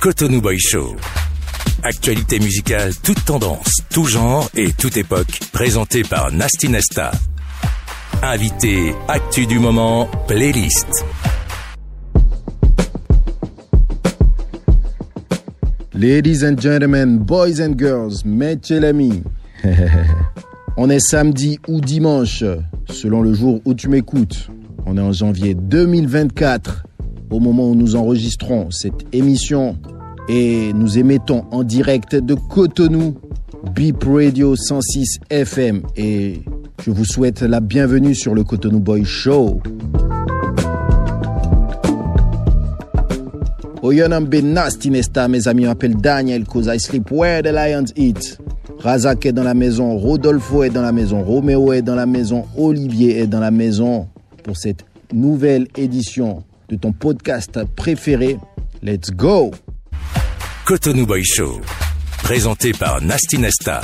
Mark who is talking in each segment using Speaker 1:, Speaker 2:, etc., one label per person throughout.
Speaker 1: Cotonou Boy Show. Actualité musicale, toute tendance, tout genre et toute époque, présentée par Nasty Nesta. Invité, actu du moment, playlist.
Speaker 2: Ladies and gentlemen, boys and girls, messieurs l'ami. On est samedi ou dimanche, selon le jour où tu m'écoutes. On est en janvier 2024, au moment où nous enregistrons cette émission et nous émettons en direct de Cotonou, Beep Radio 106 FM et je vous souhaite la bienvenue sur le Cotonou Boy Show. Oyonambe Nasty Nesta, mes amis m'appellent Daniel cause I sleep where the lions eat. Razak est dans la maison, Rodolfo est dans la maison, Roméo est dans la maison, Olivier est dans la maison pour cette nouvelle édition de ton podcast préféré. Let's go!
Speaker 1: Cotonou Boy Show. Présenté par Nasty Nesta.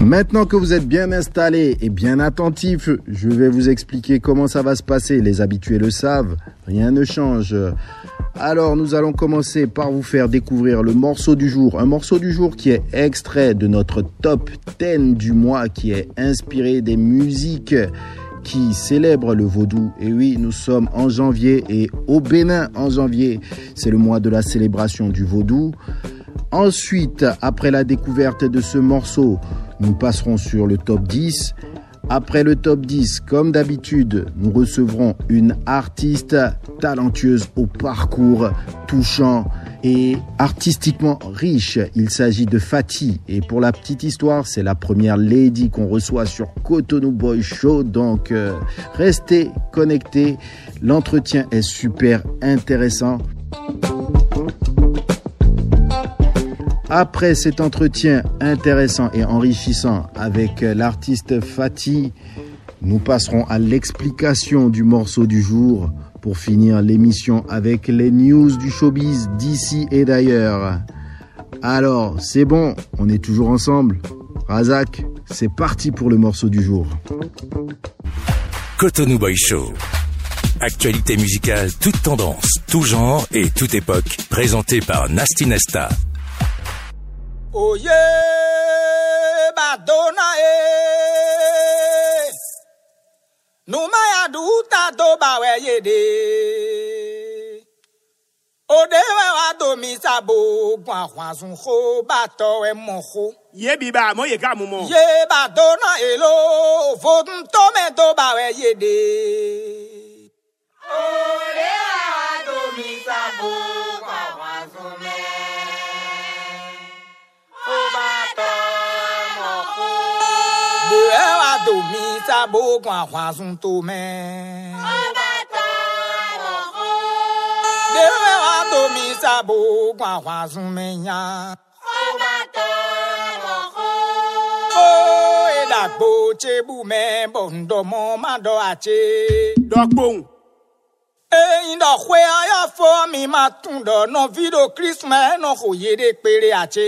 Speaker 2: Maintenant que vous êtes bien installés et bien attentifs, je vais vous expliquer comment ça va se passer. Les habitués le savent, rien ne change. Alors nous allons commencer par vous faire découvrir le morceau du jour. Un morceau du jour qui est extrait de notre top 10 du mois, qui est inspiré des musiques qui célèbrent le vaudou. Et oui, nous sommes en janvier et au Bénin en janvier, c'est le mois de la célébration du vaudou. Ensuite, après la découverte de ce morceau, nous passerons sur le top 10. Après le top 10, comme d'habitude, nous recevrons une artiste talentueuse au parcours touchant artistiquement riche. Il s'agit de Fatih. Et pour la petite histoire, c'est la première lady qu'on reçoit sur Cotonou Boy Show. Donc, euh, restez connectés. L'entretien est super intéressant. Après cet entretien intéressant et enrichissant avec l'artiste Fatih, nous passerons à l'explication du morceau du jour pour finir l'émission avec les news du showbiz d'ici et d'ailleurs. Alors, c'est bon, on est toujours ensemble. Razak, c'est parti pour le morceau du jour.
Speaker 1: Cotonou Boy Show. Actualité musicale, toute tendance, tout genre et toute époque, présentée par Nasty Nesta.
Speaker 3: Oye, Madonna, eh. numaya duta doba we yede odewe wa domi sabo gun ahwazun ba bato we mo ho.
Speaker 4: ye bi ba mo ye ka mu mo.
Speaker 3: ye ba do elo fodun to me doba we yede. odewe wa domi sabo gun ahwazun me. o bato. Dèwẹ́ wa dò mí sábò kan àhwàsùn tó mẹ́. Ọba tó lọ wa dò mí sábò kan àhwàsùn mẹ́yà. Ọba tó lọ fún. Ó ìdàgbò chébù mẹ́ bọ̀
Speaker 4: ń
Speaker 3: dọ̀mọ́ má dọ̀ àchè. Dọ̀gbóhùn. Eyín dọ̀ pé mi máa tún dọ̀ nọ fídíò kírísímẹ́ náà kò yéé dé péré àchè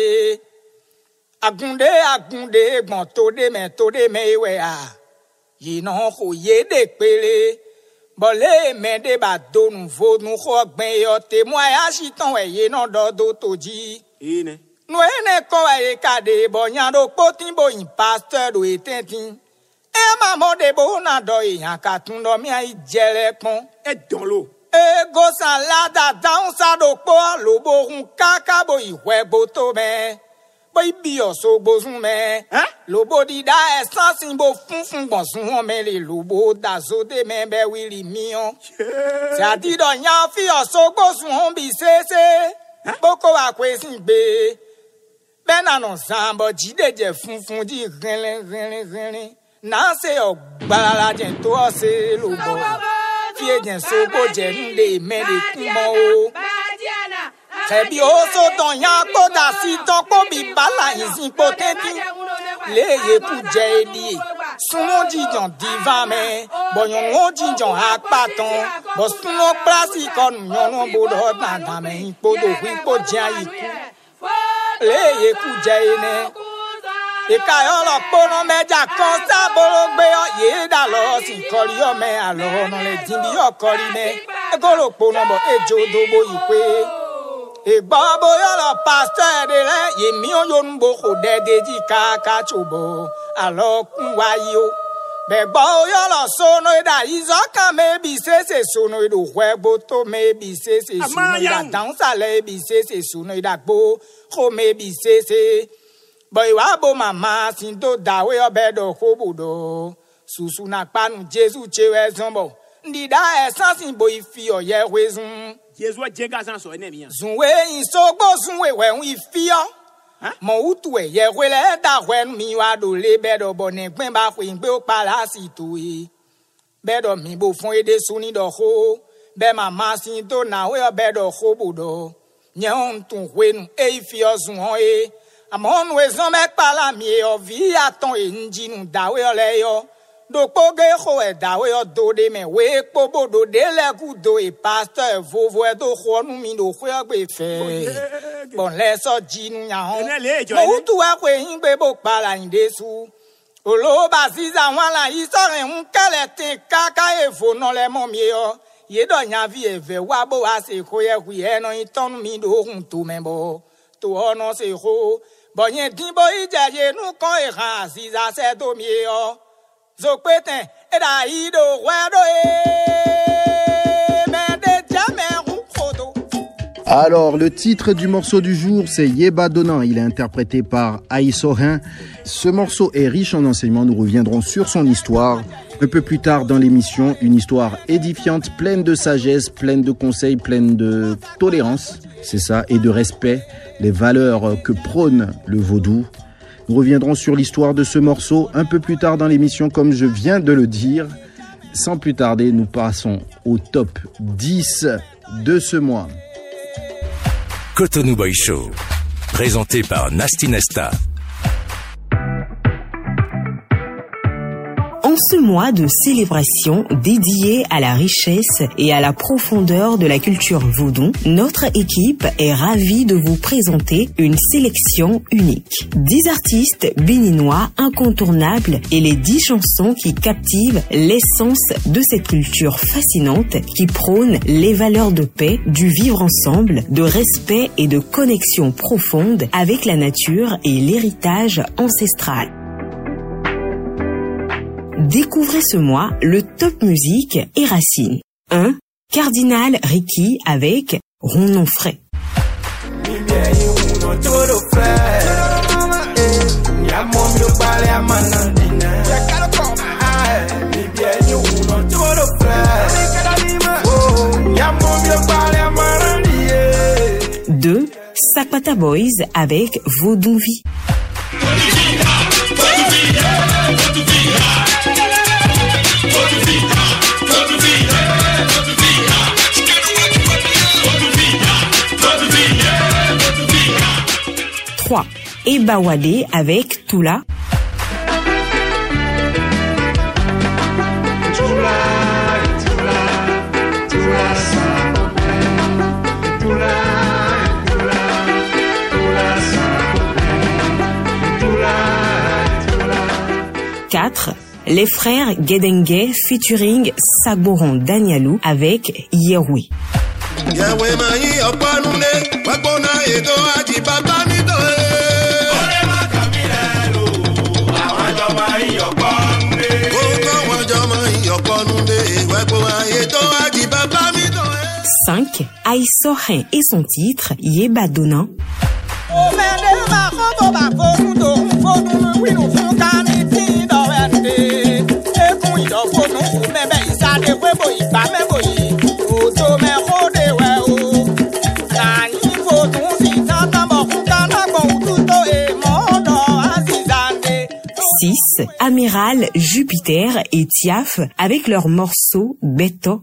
Speaker 3: agunde agunde gbọ̀n tóde mẹ tóde mẹ ewẹ a yìnyín kò yé de pele bọlé mẹ de bá donu vonu xɔ gbẹ yọ tèmú ayé asitɔn ẹ yé nọ dọ do tó dzi. nu ene kɔ eye ka de bɔ nyaɖo kpoti boyin pasteur do etenti ẹ má mọ de bo na dɔ yìnyín katun dɔ mi ayi jẹlẹ kpɔn.
Speaker 4: ẹ dɔn lo.
Speaker 3: ego san ládàá dáhùn sáà dò kpó àlòbó hun kákábò ìwẹ́ gbótó mẹ́ pé ibi ọ̀ṣọ́gbó
Speaker 4: sún
Speaker 3: mẹ́. lóbó dídá ẹ̀sán sí bo funfun gbọ̀n sún wọn mẹ́rin da dàsódé mẹ́bẹ́ wíìrì mìíràn. ṣàdídọ̀ yan fi ọ̀ṣọ́gbó sún wọn bí ṣeéṣe. boko àpèsè gbé bẹ́ẹ̀ nànà sàǹbọ̀ jídèjẹ́ funfun jí rinrin rinrin rinrin náà ṣe ọ̀gbàlára jẹ̀ tó ọ̀ṣẹ́ lóbọ̀ fi èjẹ̀ sógbó jẹ̀ ń lè mẹ́rin kú mọ́ o. Tẹ̀bí ó so tàn yá kódà sí tán kó bí bàlà yìí sí kó tẹ́tí. Léyè kú jẹ èdè. Súnmọ́ jíjàn dìvà mẹ́. Bọ̀yàn wọ́n jíjàn apá tán. Bọ̀ súnmọ́ pílásì kọnu yànnà bòdò dàgbà mẹ́yìn kódò wípé jẹ́ àyíkú. Léyè kú jẹ ẹnẹ. ìka ọlọ kpọnọ mẹja kan sábòrò gbé ọ yéé dà lọ sí kọrí ọmẹ àlọ ọ̀nà lè dín bí ọkọrí mẹ egolo kpọnọ bọ ejò dogbo ìpè ìgbọ́ bóyá lọ pásítọ̀ de lẹ yèmí oyonbo kò dẹ́dẹ́ di káàká tsobo alọ́ kún wáyé o. Bẹ̀gbọ́ oyá lọ sọnù ìdá ìzọ́kà mẹ́bi ṣèṣe sọnù ìdò wẹ́ gbótó mẹ́bi ṣèṣe sọnù ìdá dáhùnsálẹ̀ ẹ̀bi ṣèṣe sọnù ìdá gbó kó mẹ́bi ṣèṣe bọ̀ ìwà bo màmá sí tó dàwé ọbẹ̀ dọ̀ kó bò dọ̀ sùsù nà kpanu jésù tse wẹ́ zọ́n bọ̀ ndida ɛsansi bo ifi ɔyɛ wezun.
Speaker 4: yesu jɛnga san sɔ ɛnɛ mi yan.
Speaker 3: zunwe isogbo zunwe wɛhun ifiɔ. mɔwutu ɛyɛ wele da wɛnu mi wa do le bɛdɔ bɔ ne gbɛn ba koe gbɛ kpala si to ye. bɛdɔ mi bo fún ede suni dɔ ko bɛ mama si to na o yɔ bɛdɔ ko bo dɔ. nyɛ ŋun tun wenu eyi fiɔ zun hɔn ye. àmọ́ nu ezɔn bɛ kpala mi yɔ vi atɔn eyi ŋdzi nu dawe yɔ lɛ yɔ ɖokpo ge xɔ edawo yɔ do ɖe me woe kpo bo ɖo ɖe le kudo e pastɔ evovo edo xɔ nu mi do xɔ gbe fɛ gbɔnlɛ sɔ dzi nu nya hɔn mowutu akɔe yin gbe bo kpa la yin de su olo ba ziza wọn la yi sɔre ŋu kɛlɛ te kaka evo nɔ lɛ mɔ mi yɔ yeɖɔ nyavi eve wa bo wa se xɔ yɛ hui ɛnɔ yi tɔnu mi ɖo ŋu to mɛ bɔ to ɔnɔ se xɔ bɔnyɛ dibɔ yi dze ye nu kɔ eha ziza sɛ do mi yɔ. Ŋu koto.
Speaker 2: Alors, le titre du morceau du jour, c'est Yeba Donan. Il est interprété par Aïsohin. Ce morceau est riche en enseignements. Nous reviendrons sur son histoire un peu plus tard dans l'émission. Une histoire édifiante, pleine de sagesse, pleine de conseils, pleine de tolérance. C'est ça, et de respect. Les valeurs que prône le vaudou. Nous reviendrons sur l'histoire de ce morceau un peu plus tard dans l'émission, comme je viens de le dire. Sans plus tarder, nous passons au top 10 de ce mois.
Speaker 1: Cotonou Boy Show. Présenté par Nasty Nesta.
Speaker 5: Ce mois de célébration dédié à la richesse et à la profondeur de la culture vaudou, notre équipe est ravie de vous présenter une sélection unique. 10 artistes béninois incontournables et les 10 chansons qui captivent l'essence de cette culture fascinante qui prône les valeurs de paix, du vivre ensemble, de respect et de connexion profonde avec la nature et l'héritage ancestral. Découvrez ce mois le top musique et racines. 1. Cardinal Ricky avec Ronon frais. Deux, Sakpata Boys avec Vaudonvie. 3. Ebawadé avec Toula. les frères Gedengue featuring Sagoron Danialou avec Yeroui. Aïssorin et son titre
Speaker 3: Yeba Donan.
Speaker 5: 6. Amiral, Jupiter et Tiaf avec leur morceau Beto.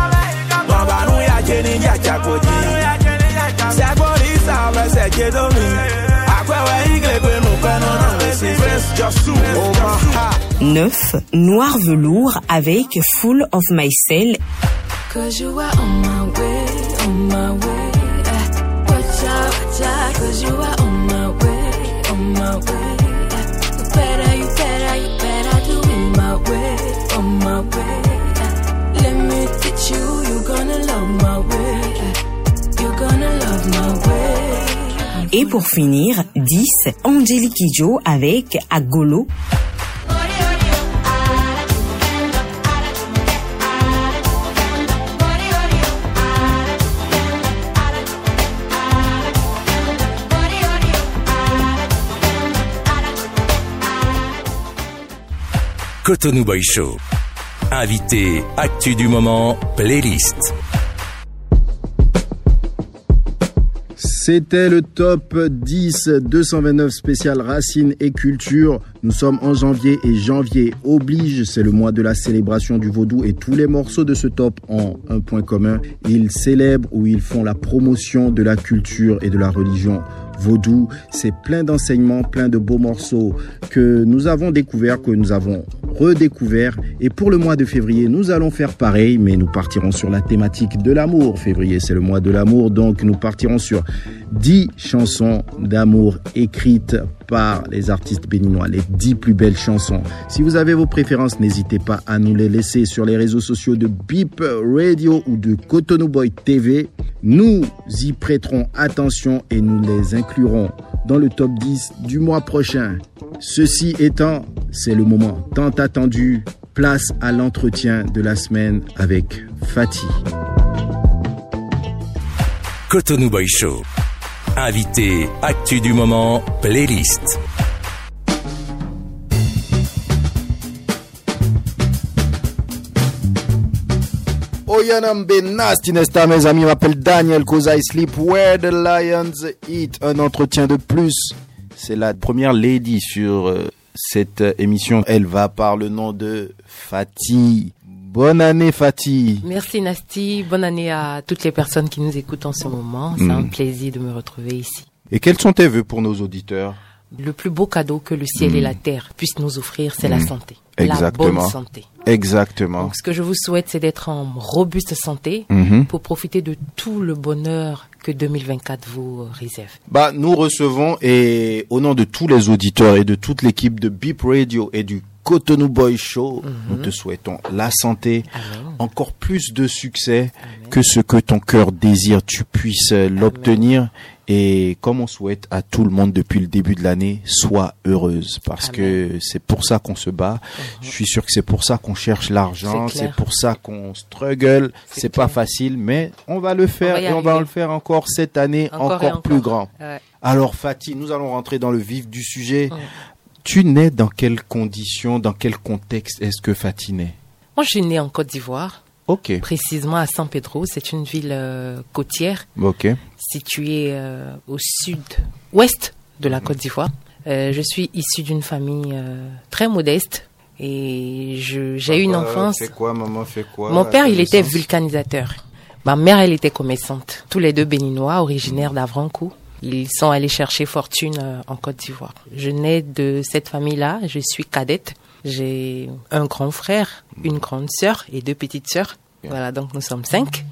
Speaker 5: Segbolissa,
Speaker 6: ben,
Speaker 5: Neuf, Noir Velours avec Full of Myself.
Speaker 7: Cause you are on my way, on my way. eh. Watch out, watch out, cause you are on my way, on my way. eh. You better, you better, you better do it my way, on my way. Let me teach you, you gonna love my way.
Speaker 5: Et pour finir, 10, Angelique Kidjo avec Agolo.
Speaker 1: Cotonou Boy Show. Invité, actu du moment, playlist.
Speaker 2: C'était le top 10 229 spécial Racines et Culture. Nous sommes en janvier et janvier oblige, c'est le mois de la célébration du vaudou et tous les morceaux de ce top ont un point commun. Ils célèbrent ou ils font la promotion de la culture et de la religion vaudou. C'est plein d'enseignements, plein de beaux morceaux que nous avons découverts, que nous avons redécouverts. Et pour le mois de février, nous allons faire pareil, mais nous partirons sur la thématique de l'amour. Février, c'est le mois de l'amour, donc nous partirons sur 10 chansons d'amour écrites les artistes béninois, les 10 plus belles chansons. Si vous avez vos préférences, n'hésitez pas à nous les laisser sur les réseaux sociaux de Beep Radio ou de Cotonou Boy TV. Nous y prêterons attention et nous les inclurons dans le top 10 du mois prochain. Ceci étant, c'est le moment tant attendu. Place à l'entretien de la semaine avec Fatih.
Speaker 1: Cotonou Boy Show. Invité, actu du moment, playlist.
Speaker 2: Oyanambe Nasty Nesta, mes amis, m'appelle Daniel cause I sleep where the lions eat. Un entretien de plus. C'est la première lady sur euh, cette euh, émission. Elle va par le nom de Fatih. Bonne année Fatih.
Speaker 8: Merci Nasty, bonne année à toutes les personnes qui nous écoutent en ce moment. C'est un plaisir de me retrouver ici.
Speaker 2: Et quels sont tes vœux pour nos auditeurs?
Speaker 8: Le plus beau cadeau que le ciel et la terre puissent nous offrir, c'est la santé. La
Speaker 2: Exactement.
Speaker 8: bonne santé.
Speaker 2: Exactement.
Speaker 8: Donc ce que je vous souhaite, c'est d'être en robuste santé
Speaker 2: Mhm.
Speaker 8: pour profiter de tout le bonheur que 2024 vous réserve.
Speaker 2: Bah, nous recevons et au nom de tous les auditeurs et de toute l'équipe de Beep Radio et du Cotonou Boy Show, nous te souhaitons la santé,
Speaker 8: Amen.
Speaker 2: encore plus de succès, que ce que ton cœur désire, tu puisses euh, l'obtenir. Et comme on souhaite à tout le monde depuis le début de l'année, sois heureuse parce que c'est pour ça qu'on se bat. Je suis sûr que c'est pour ça qu'on cherche l'argent,
Speaker 8: C'est
Speaker 2: pour ça qu'on struggle.
Speaker 8: C'est
Speaker 2: pas facile, mais on va le faire
Speaker 8: va
Speaker 2: et on va le faire encore cette année,
Speaker 8: Encore
Speaker 2: plus
Speaker 8: encore.
Speaker 2: grand.
Speaker 8: Ouais.
Speaker 2: Alors Fatih, nous allons rentrer dans le vif du sujet.
Speaker 8: Ouais.
Speaker 2: Tu nais dans quelles conditions, dans quel contexte est-ce que Fatih naît?
Speaker 8: Moi, je suis née en Côte d'Ivoire,
Speaker 2: Ok,
Speaker 8: précisément à San Pedro. C'est une ville euh, côtière
Speaker 2: ok,
Speaker 8: située euh, au sud-ouest de la Côte d'Ivoire. Euh, je suis issue d'une famille très modeste et j'ai eu une enfance.
Speaker 2: Fait quoi, maman fait quoi?
Speaker 8: Mon père, il était vulcanisateur. Ma mère, elle était commerçante. Tous les deux béninois, originaires d'Avrancourt. Ils sont allés chercher fortune euh, en Côte d'Ivoire. Je nais de cette famille-là. Je suis cadette. J'ai un grand frère, une grande sœur et deux petites sœurs. Voilà, donc nous sommes cinq.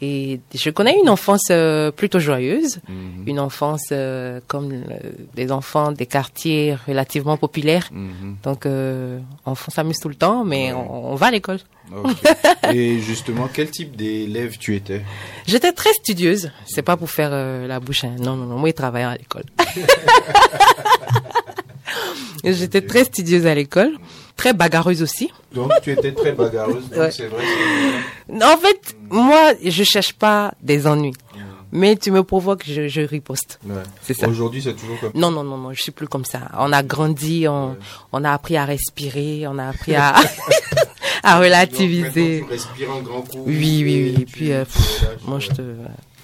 Speaker 8: Et je connais une enfance euh, plutôt joyeuse, une enfance euh, comme euh, des enfants des quartiers relativement populaires.
Speaker 2: Mhm,
Speaker 8: Donc euh, on s'amuse tout le temps, mais on, on va à l'école.
Speaker 2: Et justement, quel type d'élève tu étais?
Speaker 8: J'étais très studieuse. C'est pas pour faire euh, la bouche. hein. Non, non, non. Moi, je travaillais à l'école. J'étais très studieuse à l'école, très bagarreuse aussi.
Speaker 2: Donc tu étais très bagarreuse, donc
Speaker 8: Ouais.
Speaker 2: c'est vrai.
Speaker 8: En fait, moi, je cherche pas des ennuis, mais tu me provoques, je, je riposte.
Speaker 2: ouais.
Speaker 8: C'est ça.
Speaker 2: Aujourd'hui, c'est toujours comme
Speaker 8: Non, non, non, non, je suis plus comme ça. On a grandi, on, on a appris à respirer, on a appris à, à relativiser.
Speaker 2: respires un grand coup.
Speaker 8: Oui, oui, oui. Et puis, euh, pff, moi, je te,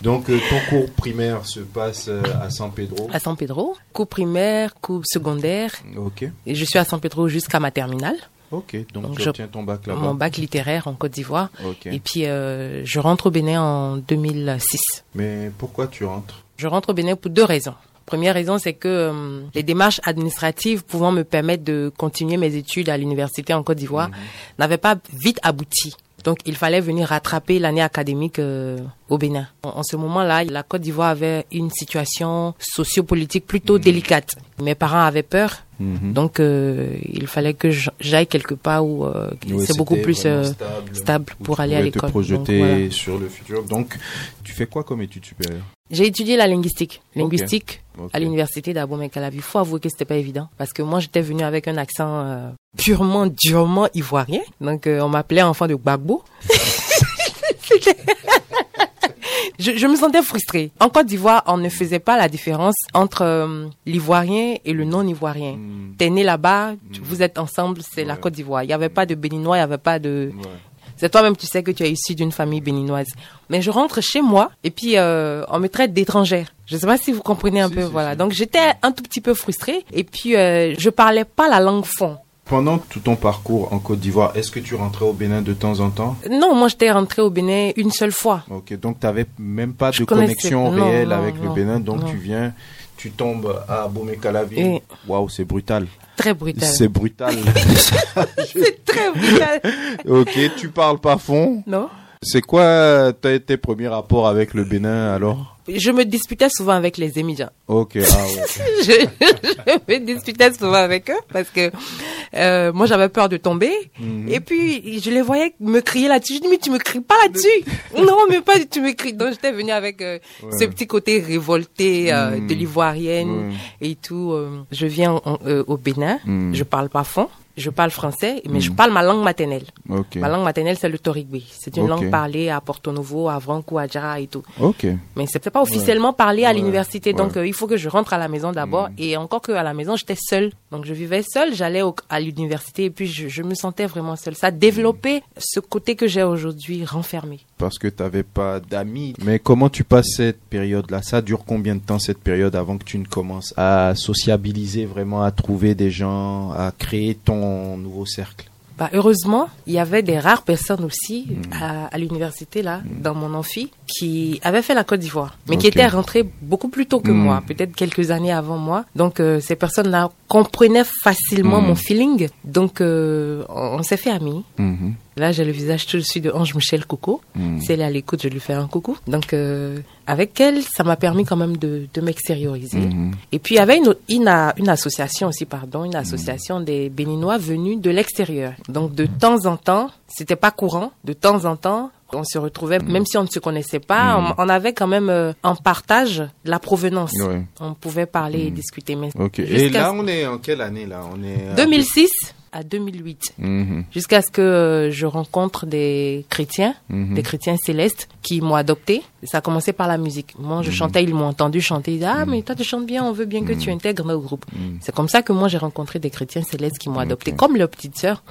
Speaker 9: Donc euh, ton cours primaire se passe euh, à San Pedro.
Speaker 8: À San Pedro, cours primaire, cours secondaire.
Speaker 9: Ok.
Speaker 8: Et je suis à San Pedro jusqu'à ma terminale.
Speaker 9: Ok. Donc,
Speaker 8: Donc,
Speaker 9: tu obtiens ton bac là-bas.
Speaker 8: Mon bac littéraire en Côte d'Ivoire.
Speaker 9: Ok.
Speaker 8: Et puis euh, je rentre au Bénin en 2006.
Speaker 9: Mais pourquoi tu rentres?
Speaker 8: Je rentre au Bénin pour deux raisons. Première raison, c'est que euh, les démarches administratives pouvant me permettre de continuer mes études à l'université en Côte d'Ivoire n'avaient pas vite abouti. Donc, il fallait venir rattraper l'année académique euh, au Bénin. En, en ce moment-là, la Côte d'Ivoire avait une situation sociopolitique plutôt délicate. Mes parents avaient peur,
Speaker 9: Mhm.
Speaker 8: donc euh, il fallait que j'aille quelque part où euh, c'est beaucoup plus euh,
Speaker 9: stable,
Speaker 8: pour aller à
Speaker 9: te
Speaker 8: l'école. Donc, voilà.
Speaker 9: sur le futur. Donc, tu fais quoi comme études supérieures?
Speaker 8: J'ai étudié la linguistique. Linguistique à l'université d'Abomey-Calavi. Il faut avouer que c'était pas évident parce que moi j'étais venue avec un accent euh, purement, durement ivoirien. Donc euh, on m'appelait enfant de Gbagbo. Je, je me sentais frustrée. En Côte d'Ivoire, on ne faisait pas la différence entre euh, l'ivoirien et le non-ivoirien.
Speaker 9: Hmm.
Speaker 8: T'es né là-bas, tu- vous êtes ensemble, c'est la. Côte d'Ivoire. Il n'y avait pas de béninois, il n'y avait pas de...
Speaker 9: Ouais.
Speaker 8: C'est toi-même, tu sais que tu es issu d'une famille béninoise. Mais je rentre chez moi et puis euh, on me traite d'étrangère. Je sais pas si vous comprenez un
Speaker 9: Si,
Speaker 8: peu,
Speaker 9: si,
Speaker 8: voilà.
Speaker 9: si.
Speaker 8: Donc j'étais un tout petit peu frustrée et puis euh, je parlais pas la langue fond.
Speaker 9: Pendant tout ton parcours en Côte d'Ivoire, est-ce que tu rentrais au Bénin de temps en temps?
Speaker 8: Non, moi j'étais rentrée au Bénin une seule fois.
Speaker 9: Ok, donc tu n'avais même pas
Speaker 8: Je
Speaker 9: de connexion
Speaker 8: non,
Speaker 9: réelle
Speaker 8: non,
Speaker 9: avec le Bénin, donc tu viens, tu tombes à Abomey-Calavi.
Speaker 8: Et-
Speaker 9: Waouh, c'est brutal.
Speaker 8: Très brutal.
Speaker 9: C'est brutal.
Speaker 8: C'est très brutal.
Speaker 9: ok, tu parles pas fond?
Speaker 8: non
Speaker 9: C'est quoi tes, tes premiers rapports avec le Bénin alors?
Speaker 8: Je me disputais souvent avec les émigrants.
Speaker 9: Ok, ah ouais.
Speaker 8: je, je me disputais souvent avec eux parce que euh, moi j'avais peur de tomber
Speaker 9: Mhm.
Speaker 8: et puis je les voyais me crier là-dessus. Je dis mais tu me cries pas là-dessus. non mais pas tu me cries. Donc j'étais venue avec euh,
Speaker 9: Ouais.
Speaker 8: ce petit côté révolté euh,
Speaker 9: Mhm.
Speaker 8: de l'ivoirienne
Speaker 9: Ouais.
Speaker 8: et tout. euh. je viens en- euh, au Bénin,
Speaker 9: Mhm.
Speaker 8: je parle pas fond. Je parle français, mais je parle ma langue maternelle. Ma langue maternelle, c'est le Torigbe. C'est une langue parlée à Porto Novo, à Vrancou, à Djara et tout.
Speaker 9: Ok.
Speaker 8: Mais c'est pas officiellement parlé à
Speaker 9: Ouais.
Speaker 8: l'université, donc
Speaker 9: Ouais.
Speaker 8: euh, il faut que je rentre à la maison d'abord. Et encore que à la maison, j'étais seule, donc je vivais seule. J'allais à l'université et puis je, je me sentais vraiment seule. Ça développait ce côté que j'ai aujourd'hui renfermé.
Speaker 9: Parce que tu n'avais pas d'amis. Mais comment tu passes cette période-là? Ça dure combien de temps cette période avant que tu ne commences à sociabiliser vraiment, à trouver des gens, à créer ton nouveau cercle?
Speaker 8: Bah, heureusement, il y avait des rares personnes aussi
Speaker 9: Mm.
Speaker 8: à, à l'université là, dans mon amphi, qui avaient fait la Côte d'Ivoire, mais qui étaient rentrées beaucoup plus tôt que
Speaker 9: Mm.
Speaker 8: moi, peut-être quelques années avant moi. Donc euh, ces personnes-là comprenaient facilement mon feeling. Donc euh, on, on s'est fait amis. Là, j'ai le visage tout de suite de Ange Michel Coco.
Speaker 9: Mm.
Speaker 8: Si elle est à l'écoute, je lui fais un coucou. Donc, euh, avec elle, ça m'a permis quand même de, de m'extérioriser.
Speaker 9: Mhm.
Speaker 8: Et puis, il y avait une, une, a- une association aussi, pardon, une association des Béninois venus de l'extérieur. Donc, de temps en temps, c'était pas courant, de temps en temps, on se retrouvait, même si on ne se connaissait pas, on, on avait quand même euh, en partage la provenance. On pouvait parler et discuter. Mais.
Speaker 9: Et là, on est en quelle année là? On est à-
Speaker 8: 2006 à 2008
Speaker 9: Mhm.
Speaker 8: jusqu'à ce que euh, je rencontre des chrétiens,
Speaker 9: Mhm.
Speaker 8: des chrétiens célestes qui m'ont adopté. Ça a commencé par la musique. Moi,
Speaker 9: Mhm.
Speaker 8: je chantais, ils m'ont entendu chanter. Ils disaient, ah, mais toi, tu chantes bien, on veut bien que
Speaker 9: Mhm.
Speaker 8: tu intègres notre groupe. C'est comme ça que moi, j'ai rencontré des chrétiens célestes qui m'ont adopté, comme leur petite sœur.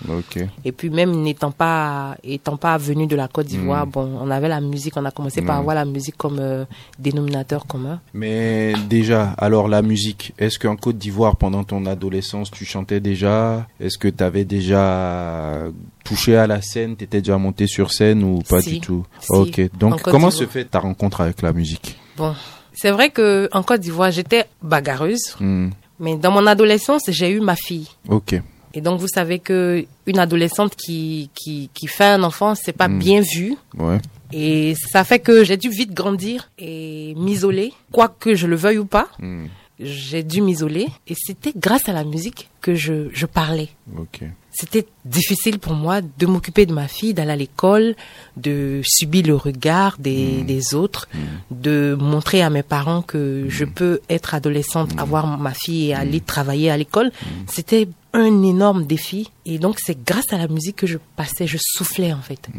Speaker 8: Et puis, même n'étant pas, étant pas venu de la Côte d'Ivoire,
Speaker 9: Mhm.
Speaker 8: bon, on avait la musique, on a commencé par avoir la musique comme euh, dénominateur commun.
Speaker 9: Mais déjà, alors la musique, est-ce qu'en Côte d'Ivoire, pendant ton adolescence, tu chantais déjà? Est-ce que tu avais déjà touché à la scène? Tu étais déjà monté sur scène ou pas
Speaker 8: Si.
Speaker 9: du tout?
Speaker 8: Si.
Speaker 9: Ok, donc comment se fait ta rencontre avec la musique
Speaker 8: Bon. C'est vrai que en Côte d'Ivoire, j'étais bagarreuse,
Speaker 9: Hmm,
Speaker 8: mais dans mon adolescence, j'ai eu ma fille.
Speaker 9: Ok,
Speaker 8: Et donc, vous savez que une adolescente qui, qui, qui fait un enfant, c'est pas
Speaker 9: Mm.
Speaker 8: bien vu.
Speaker 9: ouais.
Speaker 8: Et ça fait que j'ai dû vite grandir et m'isoler, quoi que je le veuille ou pas.
Speaker 9: Hmm,
Speaker 8: J'ai dû m'isoler. Et c'était grâce à la musique que je, je parlais.
Speaker 9: Ok.
Speaker 8: C'était difficile pour moi de m'occuper de ma fille, d'aller à l'école, de subir le regard des, des autres, de montrer à mes parents que je peux être adolescente, avoir ma fille et aller travailler à l'école. C'était un énorme défi. Et donc, c'est grâce à la musique que je passais, je soufflais en fait.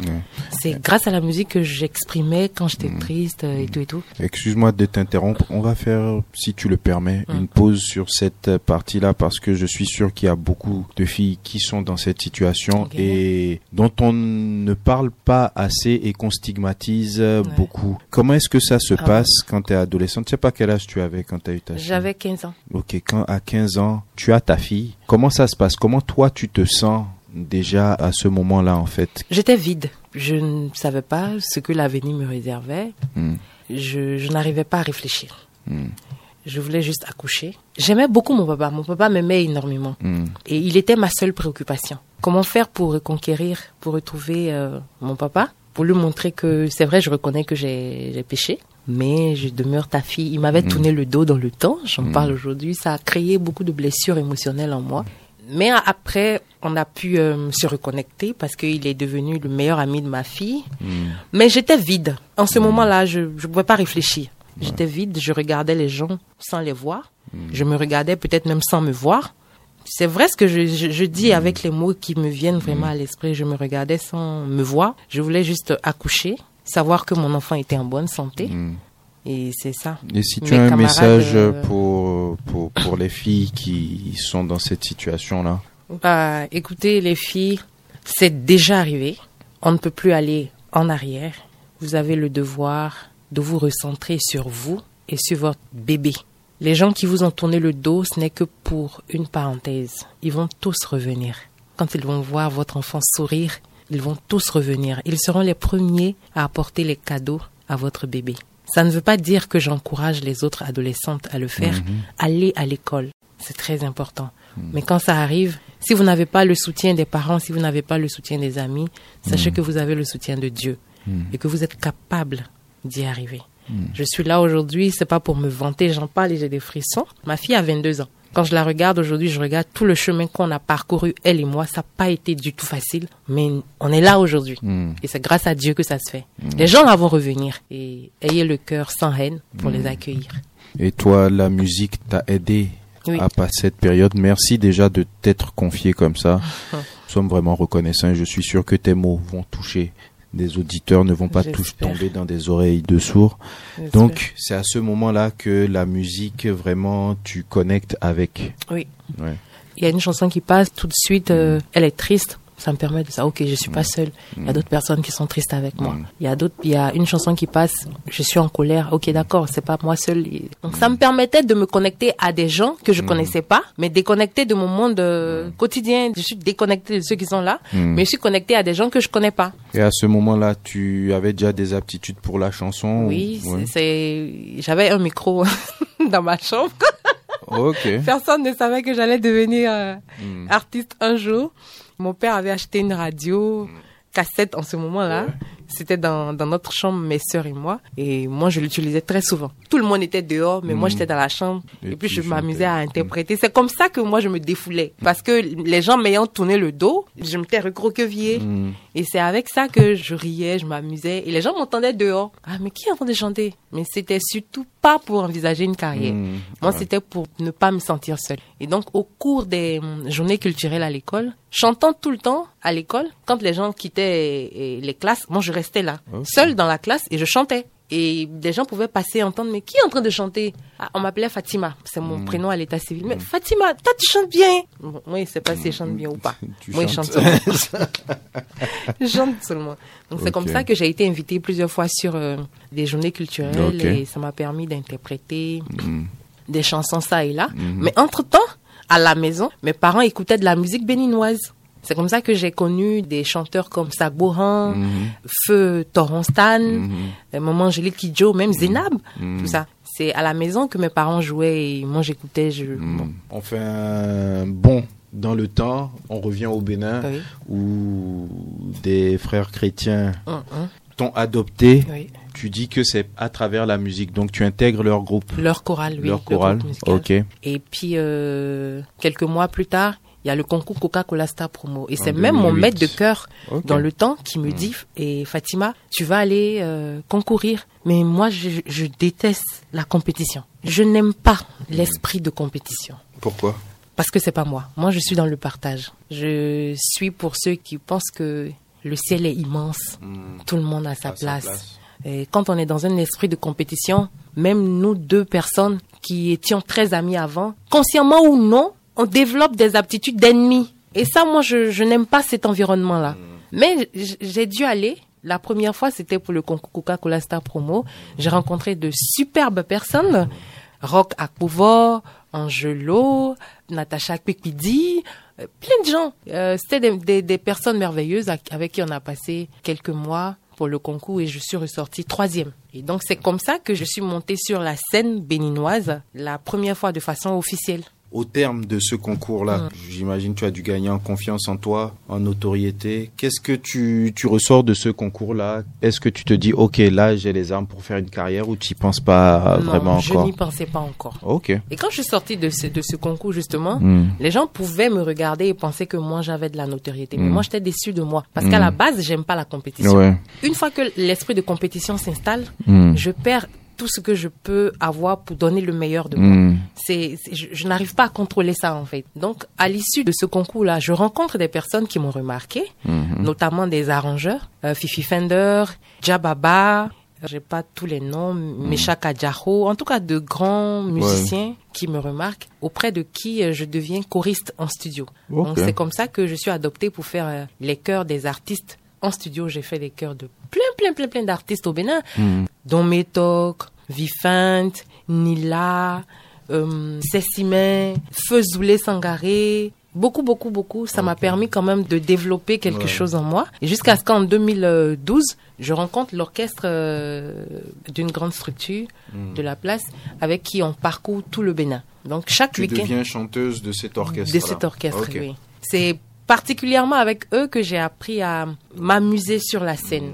Speaker 8: C'est grâce à la musique que j'exprimais quand j'étais
Speaker 9: Mm.
Speaker 8: triste euh, et tout et tout.
Speaker 9: Excuse-moi de t'interrompre. On va faire, si tu le permets,
Speaker 8: Mm.
Speaker 9: une pause sur cette partie-là parce que je suis sûr qu'il y a beaucoup de filles qui sont dans cette situation et dont on ne parle pas assez et qu'on stigmatise beaucoup. Comment est-ce que ça se
Speaker 8: Ah.
Speaker 9: passe quand tu es adolescente? Je sais pas quel âge tu avais quand tu as eu ta fille.
Speaker 8: J'avais 15 ans.
Speaker 9: Ok, quand à 15 ans, tu as ta fille? Comment ça se passe? Comment toi tu te sens déjà à ce moment-là en fait?
Speaker 8: J'étais vide. Je ne savais pas ce que l'avenir me réservait.
Speaker 9: Hmm.
Speaker 8: Je, je n'arrivais pas à réfléchir.
Speaker 9: Hmm.
Speaker 8: Je voulais juste accoucher. J'aimais beaucoup mon papa. Mon papa m'aimait énormément.
Speaker 9: Hmm.
Speaker 8: Et il était ma seule préoccupation. Comment faire pour reconquérir, pour retrouver euh, mon papa, pour lui montrer que c'est vrai, je reconnais que j'ai péché, mais je demeure ta fille. Il m'avait
Speaker 9: Mm.
Speaker 8: tourné le dos dans le temps, j'en
Speaker 9: Mm.
Speaker 8: parle aujourd'hui, ça a créé beaucoup de blessures émotionnelles en moi. Mais après, on a pu euh, se reconnecter parce qu'il est devenu le meilleur ami de ma fille.
Speaker 9: Hmm.
Speaker 8: Mais j'étais vide. En ce moment-là, je ne pouvais pas réfléchir. J'étais vide, je regardais les gens sans les voir. Je me regardais peut-être même sans me voir. C'est vrai ce que je, je- je dis avec les mots qui me viennent vraiment à l'esprit. Je me regardais sans me voir. Je voulais juste accoucher, savoir que mon enfant était en bonne santé.
Speaker 9: Hmm.
Speaker 8: Et c'est ça.
Speaker 9: Et si tu
Speaker 8: Mes
Speaker 9: as un message
Speaker 8: euh,
Speaker 9: pour, pour, pour les filles qui sont dans cette situation-là?
Speaker 8: Bah, écoutez, les filles, c'est déjà arrivé. On ne peut plus aller en arrière. Vous avez le devoir de vous recentrer sur vous et sur votre bébé. Les gens qui vous ont tourné le dos, ce n'est que pour une parenthèse. Ils vont tous revenir. Quand ils vont voir votre enfant sourire, ils vont tous revenir. Ils seront les premiers à apporter les cadeaux à votre bébé. Ça ne veut pas dire que j'encourage les autres adolescentes à le faire. Allez à l'école. C'est très important. Mais quand ça arrive, si vous n'avez pas le soutien des parents, si vous n'avez pas le soutien des amis, sachez que vous avez le soutien de Dieu et que vous êtes capable d'y arriver. Je suis là aujourd'hui, c'est pas pour me vanter, j'en parle et j'ai des frissons. Ma fille a 22 ans. Quand je la regarde aujourd'hui, je regarde tout le chemin qu'on a parcouru, elle et moi. Ça n'a pas été du tout facile, mais on est là aujourd'hui.
Speaker 9: Hmm.
Speaker 8: Et c'est grâce à Dieu que ça se fait. Les gens là vont revenir et ayez le cœur sans haine pour les accueillir.
Speaker 9: Et toi, la musique t'a aidé
Speaker 8: Oui.
Speaker 9: à passer cette période. Merci déjà de t'être confié comme ça. Nous sommes vraiment reconnaissants et je suis sûr que tes mots vont toucher des auditeurs, ne vont pas tous tomber dans des oreilles de sourds. Donc, c'est à ce moment-là que la musique, vraiment, tu connectes avec.
Speaker 8: Oui.
Speaker 9: Ouais.
Speaker 8: Il y a une chanson qui passe tout de suite, euh, elle est triste. Ça me permet de dire, ok, je suis pas seule. Il y a d'autres personnes qui sont tristes avec moi.
Speaker 9: Mm.
Speaker 8: Il y a d'autres, il y a une chanson qui passe, je suis en colère. Ok, d'accord, c'est pas moi seule. Donc ça me permettait de me connecter à des gens que je connaissais pas, mais déconnecter de mon monde euh, quotidien. Je suis déconnectée de ceux qui sont là,
Speaker 9: Mm.
Speaker 8: mais je suis connectée à des gens que je connais pas.
Speaker 9: Et à ce moment-là, tu avais déjà des aptitudes pour la chanson
Speaker 8: Oui,
Speaker 9: ou- ouais.
Speaker 8: c'est- j'avais un micro dans ma chambre.
Speaker 9: Ok.
Speaker 8: Personne ne savait que j'allais devenir euh, artiste un jour. Mon père avait acheté une radio cassette en ce moment-là. C'était dans, dans notre chambre, mes sœurs et moi. Et moi, je l'utilisais très souvent. Tout le monde était dehors, mais moi,
Speaker 9: Mm.
Speaker 8: j'étais dans la chambre.
Speaker 9: Et
Speaker 8: Et, puis, je m'amusais à interpréter. C'est comme ça que moi, je me défoulais. Parce que les gens m'ayant tourné le dos, je m'étais recroquevillée.
Speaker 9: Mm.
Speaker 8: Et c'est avec ça que je riais, je m'amusais. Et les gens m'entendaient dehors. Ah, mais qui est en train de chanter? Mais c'était surtout pas pour envisager une carrière.
Speaker 9: Mm.
Speaker 8: Moi,
Speaker 9: Ouais.
Speaker 8: c'était pour ne pas me sentir seule. Et donc, au cours des hum, journées culturelles à l'école, chantant tout le temps à l'école, quand les gens quittaient euh, les classes, moi, je restais là, seule dans la classe, et je chantais. Et des gens pouvaient passer et entendre, mais qui est en train de chanter? Ah, On m'appelait Fatima, c'est
Speaker 9: Mm.
Speaker 8: mon prénom à l'état civil. Mais Fatima, toi, tu chantes bien bon, Moi, je sais pas si je chante bien ou pas.
Speaker 9: Tu
Speaker 8: moi, je
Speaker 9: chantes.
Speaker 8: chante seulement. je chante seulement. Donc, c'est comme ça que j'ai été invitée plusieurs fois sur euh, des journées culturelles, et ça m'a permis d'interpréter
Speaker 9: Mm.
Speaker 8: des chansons ça et là.
Speaker 9: Mhm.
Speaker 8: Mais entre-temps, à la maison, mes parents écoutaient de la musique béninoise. C'est comme ça que j'ai connu des chanteurs comme Sagbohan,
Speaker 9: Mhm.
Speaker 8: Feu Toronstan,
Speaker 9: Mhm.
Speaker 8: euh, Maman Angélique Kidjo, même Zénab,
Speaker 9: Mhm.
Speaker 8: tout ça. C'est à la maison que mes parents jouaient et moi j'écoutais. Je...
Speaker 9: Mm. On fait un bond dans le temps. On revient au Bénin
Speaker 8: Oui.
Speaker 9: où des frères chrétiens
Speaker 8: Hum, hum,
Speaker 9: t'ont adopté.
Speaker 8: oui.
Speaker 9: Tu dis que c'est à travers la musique, donc tu intègres leur groupe.
Speaker 8: Leur chorale, oui.
Speaker 9: leur
Speaker 8: le
Speaker 9: chorale. Ok.
Speaker 8: Et puis, euh, quelques mois plus tard, il y a le concours Coca-Cola Star Promo. Et c'est même mon
Speaker 9: 2008.
Speaker 8: maître de cœur dans le temps qui me
Speaker 9: Mm.
Speaker 8: dit, et Fatima, tu vas aller euh, concourir. Mais moi, je, je déteste la compétition. Je n'aime pas l'esprit de compétition.
Speaker 9: Pourquoi?
Speaker 8: Parce que c'est pas moi. Moi, je suis dans le partage. Je suis pour ceux qui pensent que le ciel est immense.
Speaker 9: Hmm.
Speaker 8: Tout le monde a sa
Speaker 9: À sa
Speaker 8: place.
Speaker 9: place.
Speaker 8: Et quand on est dans un esprit de compétition, même nous deux personnes qui étions très amies avant, consciemment ou non, on développe des aptitudes d'ennemis. Et ça, moi, je, je n'aime pas cet environnement-là. Mais j- j'ai dû aller. La première fois, c'était pour le concours Coca-Cola Star Promo. J'ai rencontré de superbes personnes. Rock Akpovo, Angelo, Natacha Kwekpidi, euh, plein de gens. Euh, C'était des, des- des personnes merveilleuses avec avec qui on a passé quelques mois pour le concours et je suis ressortie troisième. Et donc c'est comme ça que je suis montée sur la scène béninoise la première fois de façon officielle.
Speaker 9: Au terme de ce concours-là, j'imagine que tu as dû gagner en confiance en toi, en notoriété. Qu'est-ce que tu, tu ressors de ce concours-là? Est-ce que tu te dis, ok, là j'ai les armes pour faire une carrière ou tu n'y penses pas
Speaker 8: non,
Speaker 9: vraiment
Speaker 8: je
Speaker 9: encore?
Speaker 8: n'y pensais pas encore.
Speaker 9: Ok.
Speaker 8: Et quand je suis sortie de ce, de ce concours, justement,
Speaker 9: Hmm.
Speaker 8: les gens pouvaient me regarder et penser que moi, j'avais de la notoriété. Mais
Speaker 9: Mm.
Speaker 8: moi, j'étais déçue de moi. Parce qu'à la base, j'aime pas la compétition.
Speaker 9: Ouais.
Speaker 8: Une fois que l'esprit de compétition s'installe,
Speaker 9: Hmm.
Speaker 8: je perds tout ce que je peux avoir pour donner le meilleur de moi.
Speaker 9: Hmm.
Speaker 8: C'est, je, je n'arrive pas à contrôler ça, en fait. Donc, à l'issue de ce concours-là, je rencontre des personnes qui m'ont remarqué,
Speaker 9: Mhm.
Speaker 8: notamment des arrangeurs, euh, Fifi Fender, Jababa, j'ai pas tous les noms, Mesha Kadjaho, en tout cas de grands musiciens qui me remarquent, auprès de qui euh, je deviens choriste en studio. Donc c'est comme ça que je suis adoptée pour faire euh, les chœurs des artistes. En studio, j'ai fait les chœurs de plein, plein, plein, plein d'artistes au Bénin, dont Métoc, Vifant, Nila, euh, Sessimé, Feu Zoulé Sangaré. Beaucoup, beaucoup, beaucoup. Ça m'a permis quand même de développer quelque
Speaker 9: Ouais.
Speaker 8: chose en moi. Et jusqu'à ce qu'en 2012, je rencontre l'orchestre euh, d'une grande structure de la place avec qui on parcourt tout le Bénin. Donc chaque
Speaker 9: Tu
Speaker 8: week-end
Speaker 9: deviens chanteuse de cet orchestre.
Speaker 8: de cet orchestre, oui. C'est particulièrement avec eux que j'ai appris à m'amuser sur la scène.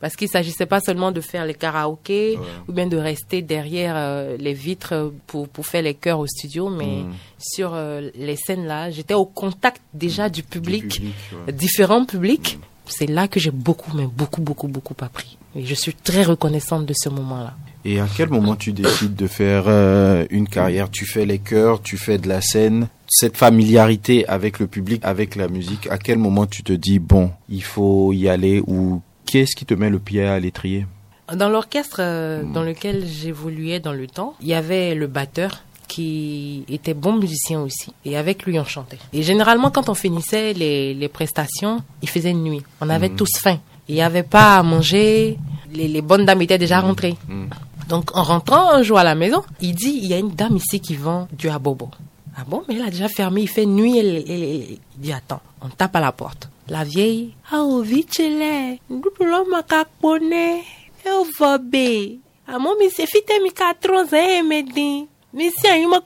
Speaker 8: Parce qu'il s'agissait pas seulement de faire les karaokés
Speaker 9: Ouais.
Speaker 8: ou bien de rester derrière euh, les vitres pour, pour faire les chœurs au studio, mais
Speaker 9: Mm.
Speaker 8: sur euh, les scènes là, j'étais au contact déjà du public,
Speaker 9: public, ouais.
Speaker 8: différents publics. C'est là que j'ai beaucoup, mais beaucoup, beaucoup, beaucoup appris. Et je suis très reconnaissante de ce moment-là.
Speaker 9: Et à quel moment tu décides de faire euh, une carrière? Tu fais les chœurs, tu fais de la scène. Cette familiarité avec le public, avec la musique, à quel moment tu te dis, bon, il faut y aller ou qu'est-ce qui te met le pied à l'étrier?
Speaker 8: Dans l'orchestre euh, dans lequel j'évoluais dans le temps, il y avait le batteur qui était bon musicien aussi. Et avec lui, on chantait. Et généralement, quand on finissait les, les prestations, il faisait nuit. On avait tous faim. Il n'y avait pas à manger. Les, les bonnes dames étaient déjà rentrées. Donc, en rentrant un jour à la maison, il dit, il y a une dame ici qui vend du abobo. Ah bon, mais elle a déjà fermé, il fait nuit, elle, dit, attends, on tape à la porte. La vieille, ah, oh, vite, chele, ndudulo makakpone, eu vobe. Ah, mon, mais c'est fite mi katron, zé, medin. Mais si, il m'a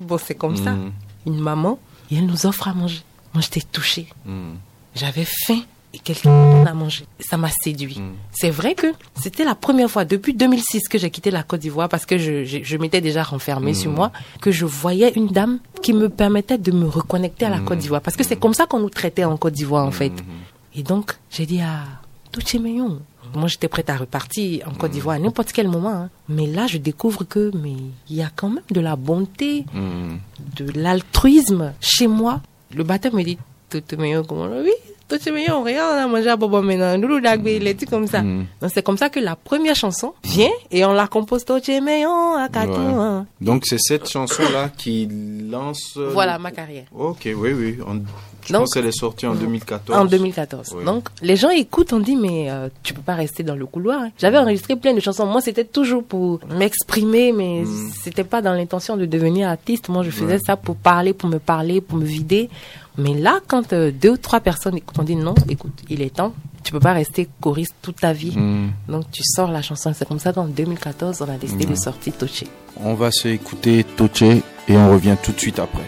Speaker 8: Bon, c'est comme ça.
Speaker 9: Mhm.
Speaker 8: Une maman, et elle nous offre à manger. Moi, j'étais touchée.
Speaker 9: Hmm.
Speaker 8: J'avais faim et quelqu'un à manger. Ça m'a séduit.
Speaker 9: Mm.
Speaker 8: C'est vrai que c'était la première fois depuis 2006 que j'ai quitté la Côte d'Ivoire parce que je, je, je m'étais déjà renfermée
Speaker 9: Mm.
Speaker 8: sur moi, que je voyais une dame qui me permettait de me reconnecter à la Côte d'Ivoire. Parce que c'est comme ça qu'on nous traitait en Côte d'Ivoire, en fait. Et donc, j'ai dit à Touché Meillon. Moi, j'étais prête à repartir en Côte d'Ivoire à n'importe quel moment. hein. Mais là, je découvre que, mais il y a quand même de la bonté,
Speaker 9: Hmm.
Speaker 8: de l'altruisme chez moi. Le batteur me dit, tout meilleur comment Oui, tout meilleur, rien, on a mangé à Bobo maintenant, nous dagbe, il est comme ça.
Speaker 9: Mm.
Speaker 8: Donc c'est comme ça que la première chanson vient et on la compose tout meilleur à quatre
Speaker 9: Ouais.
Speaker 8: ans.
Speaker 9: Donc c'est cette chanson-là qui lance... euh,
Speaker 8: Voilà ma carrière.
Speaker 9: Ok, oui, oui. On- Je
Speaker 8: Donc-
Speaker 9: pense qu'elle est sortie en 2014.
Speaker 8: En 2014.
Speaker 9: Oui.
Speaker 8: Donc, les gens écoutent, on dit, mais euh, tu peux pas rester dans le couloir. hein. J'avais enregistré plein de chansons. Moi, c'était toujours pour m'exprimer, mais
Speaker 9: Mm.
Speaker 8: c'était pas dans l'intention de devenir artiste. Moi, je faisais
Speaker 9: Ouais.
Speaker 8: ça pour parler, pour me parler, pour me vider. Mais là, quand euh, deux ou trois personnes écoutent, on dit, non, écoute, il est temps. Tu peux pas rester choriste toute ta vie.
Speaker 9: Hmm.
Speaker 8: Donc, tu sors la chanson. C'est comme ça qu'en 2014, on a décidé de sortir Toché.
Speaker 9: On va se écouter Toche et on revient tout de suite après.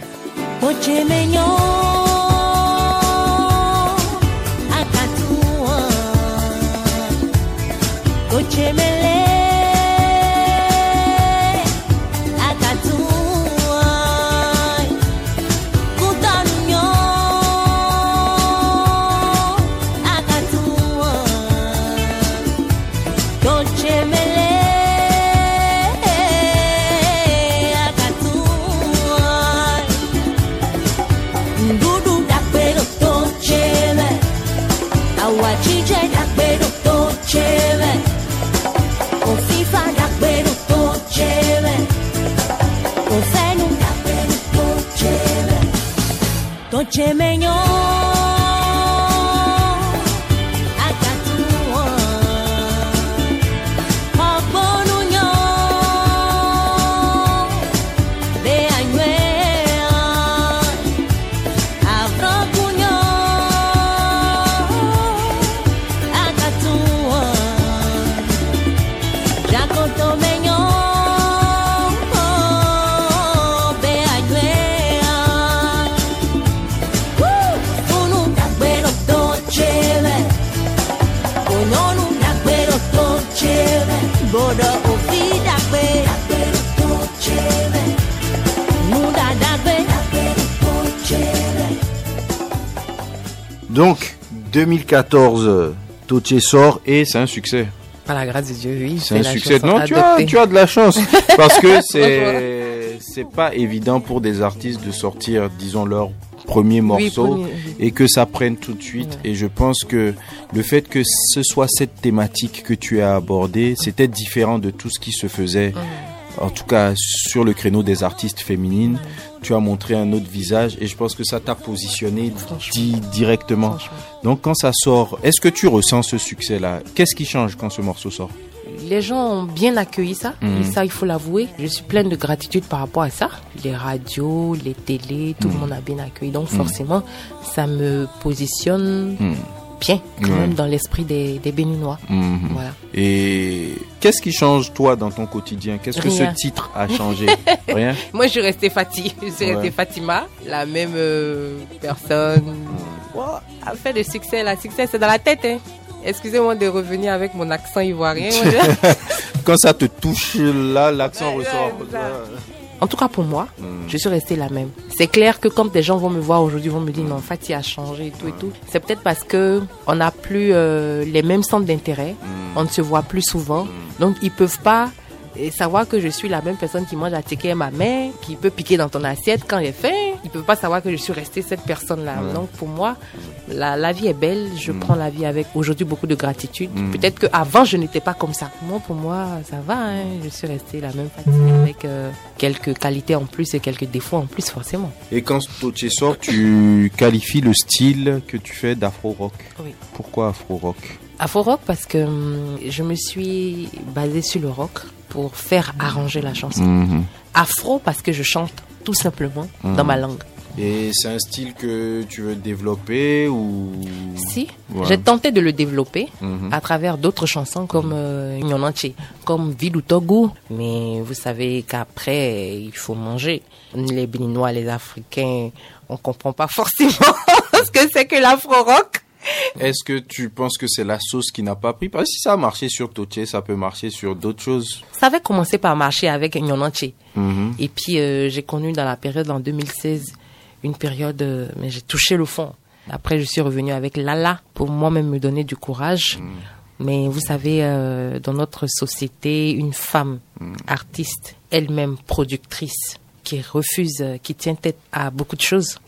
Speaker 7: noche me ofi dagbe dagbe
Speaker 9: Donc, 2014, Toche sort et c'est un succès.
Speaker 8: Par la grâce de Dieu, oui.
Speaker 9: C'est un
Speaker 8: la
Speaker 9: succès. Non, tu as,
Speaker 8: adoptée.
Speaker 9: tu as de la chance. Parce que c'est, c'est pas évident pour des artistes de sortir, disons, leur premier morceau
Speaker 8: premier, oui.
Speaker 9: et que ça prenne tout de suite. Et je pense que le fait que ce soit cette thématique que tu as abordée, c'était différent de tout ce qui se faisait. En tout cas, sur le créneau des artistes féminines, tu as montré un autre visage et je pense que ça t'a positionné di- directement. Donc quand ça sort, est-ce que tu ressens ce succès-là? Qu'est-ce qui change quand ce morceau sort?
Speaker 8: Les gens ont bien accueilli ça,
Speaker 9: Mhm.
Speaker 8: et ça il faut l'avouer. Je suis pleine de gratitude par rapport à ça. Les radios, les télés, tout
Speaker 9: Mhm.
Speaker 8: le monde a bien accueilli. Donc forcément, ça me positionne bien quand
Speaker 9: Ouais.
Speaker 8: même dans l'esprit des, des Béninois.
Speaker 9: Mhm.
Speaker 8: Voilà.
Speaker 9: Et qu'est-ce qui change toi dans ton quotidien? Qu'est-ce que ce titre a changé? Rien?
Speaker 8: Moi, je suis restée Fatih. Je suis
Speaker 9: Ouais.
Speaker 8: restée Fatima, la même euh, personne. Wow, a fait le succès. La succès, c'est dans la tête. Hein. Excusez-moi de revenir avec mon accent ivoirien.
Speaker 9: Quand ça te touche là, l'accent
Speaker 8: Ouais,
Speaker 9: ressort.
Speaker 8: ouais. En tout cas, pour moi, je suis restée la même. C'est clair que quand des gens vont me voir aujourd'hui, vont me dire non, Fatih a changé et tout et tout. C'est peut-être parce que on n'a plus euh, les mêmes centres d'intérêt. On ne se voit plus souvent. Donc, ils peuvent pas euh, savoir que je suis la même personne qui mange la ticket à ma main, qui peut piquer dans ton assiette quand j'ai faim. Ils peuvent pas savoir que je suis restée cette personne-là. Donc, pour moi, la, la vie est belle. Je prends la vie avec aujourd'hui beaucoup de gratitude. Peut-être qu'avant, je n'étais pas comme ça. Moi, pour moi, ça va. hein. Je suis restée la même Fatih avec euh, quelques qualités en plus et quelques défauts en plus, forcément.
Speaker 9: Et quand Toche sort, tu qualifies le style que tu fais d'afro-rock.
Speaker 8: Oui.
Speaker 9: Pourquoi afro-rock?
Speaker 8: Afro-rock parce que hum, je me suis basée sur le rock pour faire arranger la chanson.
Speaker 9: Mhm.
Speaker 8: Afro parce que je chante tout simplement dans ma langue.
Speaker 9: Et c'est un style que tu veux développer ou?
Speaker 8: Si,
Speaker 9: Ouais.
Speaker 8: j'ai tenté de le développer
Speaker 9: Mhm.
Speaker 8: à travers d'autres chansons comme euh, Nyonanche, comme Togo. Mais vous savez qu'après, il faut manger. Les Béninois, les Africains, on comprend pas forcément ce que c'est que l'afro-rock.
Speaker 9: Est-ce que tu penses que c'est la sauce qui n'a pas pris? Parce que si ça a marché sur Toche, ça peut marcher sur d'autres choses.
Speaker 8: Ça avait commencé par marcher avec Nyonanche.
Speaker 9: Mhm.
Speaker 8: Et puis, euh, j'ai connu dans la période en 2016 une période, euh, mais j'ai touché le fond. Après, je suis revenue avec Lala pour moi-même me donner du courage. Mais vous savez, euh, dans notre société, une femme artiste, elle-même productrice, qui refuse, qui tient tête à beaucoup de choses,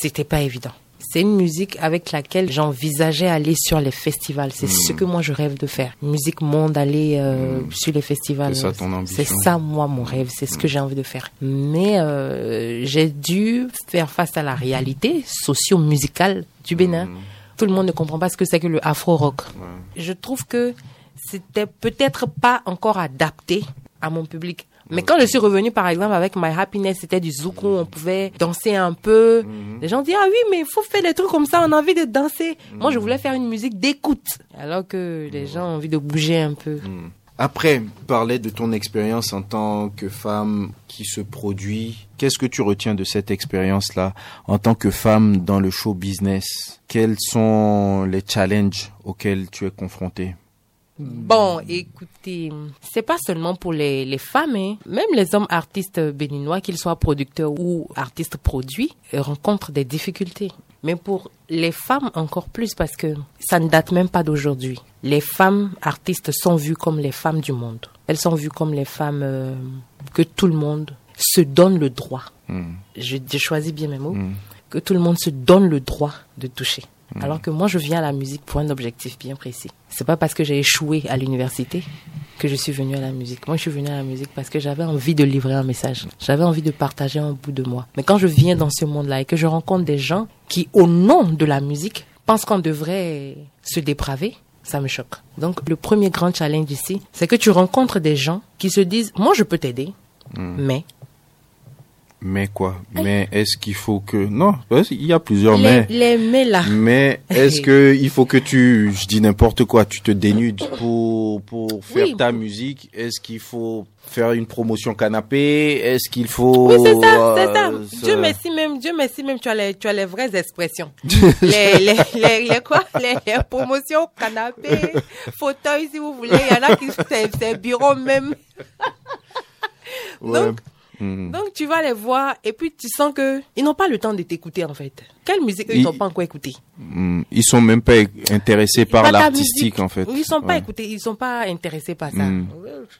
Speaker 8: c'était pas évident. C'est une musique avec laquelle j'envisageais aller sur les festivals. C'est ce que moi je rêve de faire. Musique monde, aller euh, sur les festivals.
Speaker 9: C'est ça ton ambition.
Speaker 8: C'est ça moi mon rêve. C'est ce que j'ai envie de faire. Mais euh, j'ai dû faire face à la réalité socio-musicale du Bénin. Tout le monde ne comprend pas ce que c'est que le afro-rock. Je trouve que c'était peut-être pas encore adapté à mon public. Mais quand je suis revenue, par exemple, avec My Happiness, c'était du zouk où on pouvait danser un peu. Les gens disent, ah oui, mais il faut faire des trucs comme ça, on a envie de danser. Moi, je voulais faire une musique d'écoute. Alors que les gens ont envie de bouger un peu.
Speaker 9: Après, parler de ton expérience en tant que femme qui se produit. Qu'est-ce que tu retiens de cette expérience-là en tant que femme dans le show business? Quels sont les challenges auxquels tu es confrontée?
Speaker 8: Bon, écoutez, c'est pas seulement pour les, les femmes, hein. même les hommes artistes béninois, qu'ils soient producteurs ou artistes produits, rencontrent des difficultés. Mais pour les femmes encore plus parce que ça ne date même pas d'aujourd'hui. Les femmes artistes sont vues comme les femmes du monde. Elles sont vues comme les femmes euh, que tout le monde se donne le droit. Je, je choisis bien mes mots. Que tout le monde se donne le droit de toucher. Alors que moi, je viens à la musique pour un objectif bien précis. C'est pas parce que j'ai échoué à l'université que je suis venue à la musique. Moi, je suis venue à la musique parce que j'avais envie de livrer un message. J'avais envie de partager un bout de moi. Mais quand je viens dans ce monde-là et que je rencontre des gens qui, au nom de la musique, pensent qu'on devrait se dépraver, ça me choque. Donc, le premier grand challenge ici, c'est que tu rencontres des gens qui se disent, moi, je peux t'aider, mais
Speaker 9: Mais quoi? Mais est-ce qu'il faut que... Non, qu'il y a plusieurs mais.
Speaker 8: les mais là,
Speaker 9: Mais est-ce que il faut que tu, je dis n'importe quoi, tu te dénudes pour pour faire
Speaker 8: Oui.
Speaker 9: ta musique? Est-ce qu'il faut faire une promotion canapé? Est-ce qu'il faut
Speaker 8: Oui, c'est ça, c'est ça.
Speaker 9: euh,
Speaker 8: Dieu merci même, Dieu merci même, tu as les, tu as les vraies expressions. les, les, les, les quoi? Les, les promotions, canapé, fauteuil, si vous voulez. Il y en a qui, c'est, c'est bureau même.
Speaker 9: Ouais.
Speaker 8: Donc,
Speaker 9: Mhm.
Speaker 8: Donc, tu vas les voir et puis tu sens que ils n'ont pas le temps de t'écouter, en fait. Quelle musique ils n'ont pas encore écouté?
Speaker 9: Mhm. Ils sont même pas intéressés par l'artistique en fait.
Speaker 8: Ils sont pas
Speaker 9: Ouais.
Speaker 8: écoutés, ils sont pas intéressés par ça.
Speaker 9: Mm.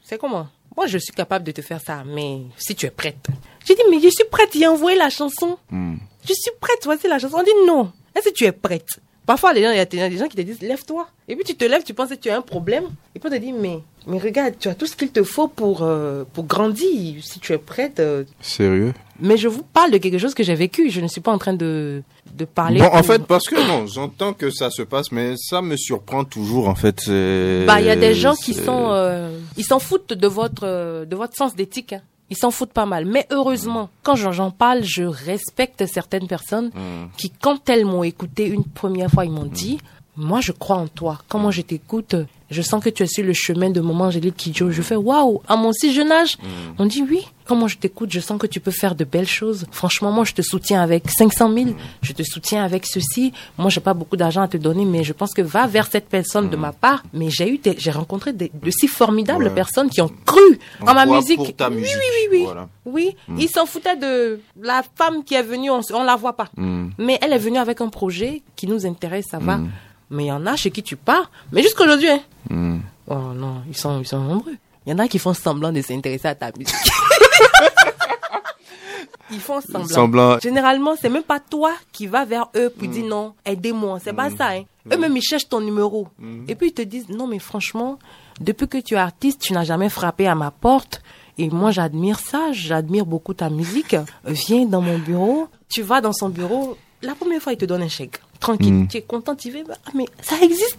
Speaker 8: C'est comment? Moi, je suis capable de te faire ça, mais si tu es prête. J'ai dit, mais je suis prête, j'ai envoyé la chanson.
Speaker 9: Mhm.
Speaker 8: Je suis prête, voici la chanson. On dit non. Est-ce que tu es prête? Parfois, les gens, il y a des gens qui te disent, lève-toi. Et puis tu te lèves, tu penses que tu as un problème. Et puis on te dit, mais, mais regarde, tu as tout ce qu'il te faut pour, euh, pour grandir. Si tu es prête. euh.
Speaker 9: Sérieux?
Speaker 8: Mais je vous parle de quelque chose que j'ai vécu. Je ne suis pas en train de, de parler.
Speaker 9: Bon, en fait, parce que non, j'entends que ça se passe, mais ça me surprend toujours en fait.
Speaker 8: Bah, il y a des gens qui sont, euh, ils s'en foutent de votre, euh, de votre sens d'éthique. hein. Ils s'en foutent pas mal. Mais heureusement, quand j'en j'en parle, je respecte certaines personnes
Speaker 9: Mm.
Speaker 8: qui, quand elles m'ont écouté une première fois, ils m'ont dit, moi, je crois en toi. Quand moi, je t'écoute, je sens que tu es sur le chemin de Maman Angélique Kidjo. Je fais, waouh, à mon si jeune âge. On dit oui. Quand moi, je t'écoute, je sens que tu peux faire de belles choses. Franchement, moi, je te soutiens avec 500 000. Je te soutiens avec ceci. Moi, j'ai pas beaucoup d'argent à te donner, mais je pense que va vers cette personne de ma part. Mais j'ai eu, j'ai rencontré des, de si formidables
Speaker 9: Ouais.
Speaker 8: personnes qui ont cru
Speaker 9: On
Speaker 8: en ma musique.
Speaker 9: pour ta
Speaker 8: oui,
Speaker 9: musique,
Speaker 8: oui, oui, oui.
Speaker 9: voilà.
Speaker 8: Oui, ils s'en foutaient de la femme qui est venue, on, on la voit pas.
Speaker 9: Mm.
Speaker 8: Mais elle est venue avec un projet qui nous intéresse, ça va. Mais il y en a chez qui tu pars. Mais jusqu'aujourd'hui, hein.
Speaker 9: Mm.
Speaker 8: Oh non, ils sont, ils sont nombreux. Il y en a qui font semblant de s'intéresser à ta musique. ils font semblant.
Speaker 9: Semblant.
Speaker 8: Généralement, c'est même pas toi qui vas vers eux pour dire non, aidez-moi. C'est pas ça, hein. Eux-mêmes, ils cherchent ton numéro. Et puis, ils te disent, non, mais franchement, depuis que tu es artiste, tu n'as jamais frappé à ma porte. Et moi, j'admire ça. J'admire beaucoup ta musique. Viens dans mon bureau. Tu vas dans son bureau. La première fois, il te donne un chèque. Tranquille. Tu es content, tu vas. Ah, mais ça existe.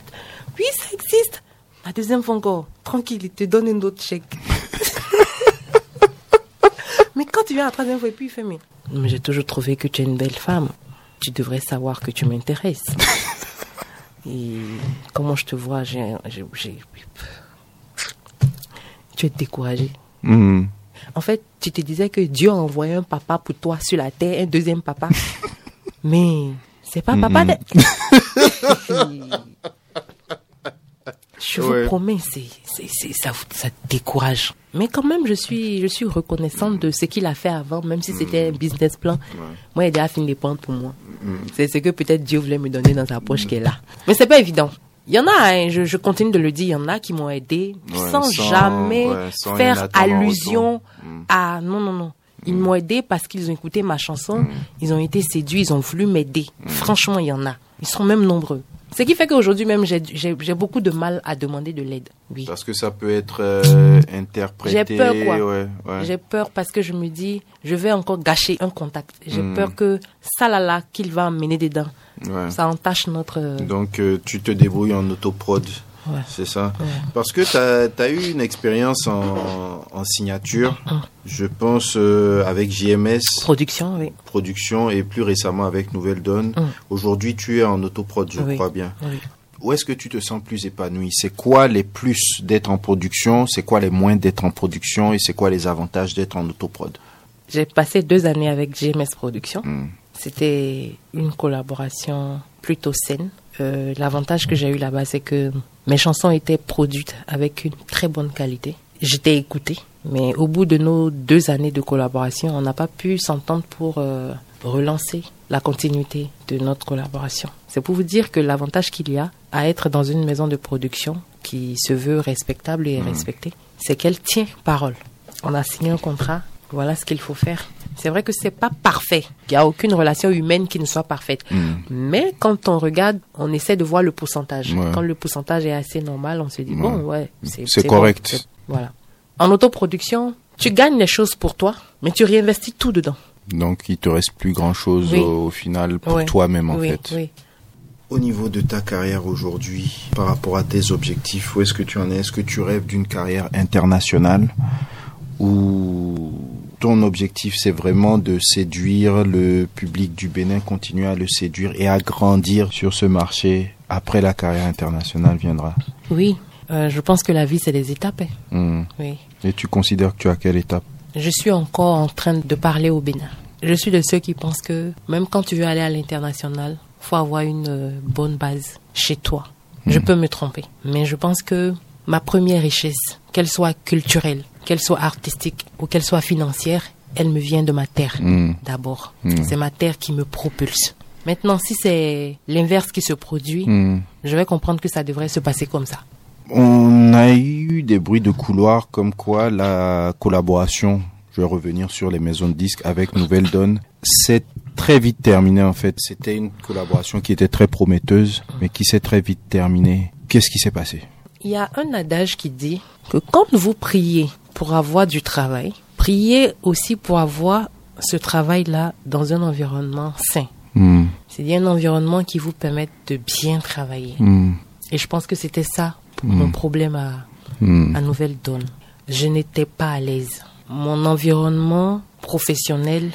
Speaker 8: Oui, ça existe. La deuxième fois encore. Tranquille, il te donne un autre chèque. mais quand tu viens la troisième fois, et puis il fait, mais, mais j'ai toujours trouvé que tu es une belle femme. Tu devrais savoir que tu m'intéresses. Et comment je te vois, j'ai, tu es découragé.
Speaker 9: Mm.
Speaker 8: En fait, tu te disais que Dieu a envoyé un papa pour toi sur la terre, un deuxième papa. Mais c'est pas papa. de- Je vous promets, c'est, ça, ça décourage. Mais quand même, je suis, je suis reconnaissante de ce qu'il a fait avant, même si c'était un business plan. Moi, il a déjà fini les pentes pour moi. C'est ce que peut-être Dieu voulait me donner dans sa poche qui est là. Mais c'est pas évident. Il y en a, hein, je, je continue de le dire, il y en a qui m'ont aidé
Speaker 9: Ouais,
Speaker 8: sans,
Speaker 9: sans-
Speaker 8: jamais
Speaker 9: sans
Speaker 8: faire allusion.
Speaker 9: Mm.
Speaker 8: à... Non, non, non. Ils m'ont aidé parce qu'ils ont écouté ma chanson,
Speaker 9: Mm.
Speaker 8: ils ont été séduits, ils ont voulu m'aider. Franchement, il y en a. Ils sont même nombreux. Ce qui fait qu'aujourd'hui même, j'ai- beaucoup de mal à demander de l'aide. Oui.
Speaker 9: Parce que ça peut être euh, interprété.
Speaker 8: J'ai peur, quoi.
Speaker 9: Ouais, ouais.
Speaker 8: J'ai peur parce que je me dis, je vais encore gâcher un contact. J'ai
Speaker 9: Mm.
Speaker 8: peur que ça là là qu'il va mener dedans,
Speaker 9: Ouais.
Speaker 8: ça entache notre...
Speaker 9: Donc euh, tu te débrouilles en autoprod.
Speaker 8: Ouais.
Speaker 9: C'est ça. Parce que tu as, eu une expérience en, en signature,
Speaker 8: Hum.
Speaker 9: je pense, euh, avec JMS
Speaker 8: Production, oui.
Speaker 9: Production et plus récemment avec Nouvelle Donne.
Speaker 8: Hum.
Speaker 9: Aujourd'hui, tu es en autoprod, je
Speaker 8: Oui.
Speaker 9: crois bien.
Speaker 8: oui.
Speaker 9: Où est-ce que tu te sens plus épanoui C'est quoi les plus d'être en production? C'est quoi les moins d'être en production? Et c'est quoi les avantages d'être en autoprod?
Speaker 8: J'ai passé deux années avec GMS Productions.
Speaker 9: Mm.
Speaker 8: C'était une collaboration plutôt saine. Euh, L'avantage que j'ai eu là-bas, c'est que mes chansons étaient produites avec une très bonne qualité. J'étais écoutée, mais au bout de nos deux années de collaboration, on n'a pas pu s'entendre pour euh, relancer la continuité de notre collaboration. C'est pour vous dire que l'avantage qu'il y a à être dans une maison de production qui se veut respectable et respectée, c'est qu'elle tient parole. On a signé un contrat, voilà ce qu'il faut faire. C'est vrai que c'est pas parfait. Il y a aucune relation humaine qui ne soit parfaite. Mais quand on regarde, on essaie de voir le pourcentage.
Speaker 9: Ouais.
Speaker 8: Quand le pourcentage est assez normal, on se dit bon, ouais, c'est bon,
Speaker 9: correct.
Speaker 8: voilà. En autoproduction, tu gagnes les choses pour toi, mais tu réinvestis tout dedans.
Speaker 9: Donc, il te reste plus grand chose
Speaker 8: Oui.
Speaker 9: au, au final pour
Speaker 8: Ouais.
Speaker 9: toi-même, en
Speaker 8: oui,
Speaker 9: fait.
Speaker 8: Oui.
Speaker 2: Au niveau de ta carrière aujourd'hui, par rapport à tes objectifs,
Speaker 9: Où est-ce que tu en es? Est-ce que tu rêves d'une carrière internationale ou ton objectif c'est vraiment de séduire le public du Bénin, continuer à le séduire et à grandir sur ce marché après la carrière internationale viendra
Speaker 8: Oui, euh, je pense que la vie, c'est des étapes. hein.
Speaker 9: Hmm.
Speaker 8: Oui.
Speaker 9: Et tu considères que tu es à quelle étape?
Speaker 8: Je suis encore en train de parler au Bénin. Je suis de ceux qui pensent que même quand tu veux aller à l'international, faut avoir une euh, bonne base chez toi. Je peux me tromper, mais je pense que ma première richesse, qu'elle soit culturelle, qu'elle soit artistique ou qu'elle soit financière, elle me vient de ma terre
Speaker 9: Hmm.
Speaker 8: d'abord.
Speaker 9: Mm.
Speaker 8: C'est ma terre qui me propulse. Maintenant, si c'est l'inverse qui se produit,
Speaker 9: Hmm.
Speaker 8: je vais comprendre que ça devrait se passer comme ça.
Speaker 9: On a eu des bruits de couloir comme quoi la collaboration, je vais revenir sur les maisons de disques avec Nouvelle Donne, s'est très vite terminée en fait. C'était une collaboration qui était très prometteuse, mais qui s'est très vite terminée. Qu'est-ce qui s'est passé?
Speaker 8: Il y a un adage qui dit que quand vous priez pour avoir du travail, priez aussi pour avoir ce travail-là dans un environnement sain.
Speaker 9: Hmm,
Speaker 8: C'est-à-dire un environnement qui vous permette de bien travailler.
Speaker 9: hmm,
Speaker 8: Et je pense que c'était ça mon problème à,
Speaker 9: hmm,
Speaker 8: à Nouvelle Donne. Je n'étais pas à l'aise. Mon environnement professionnel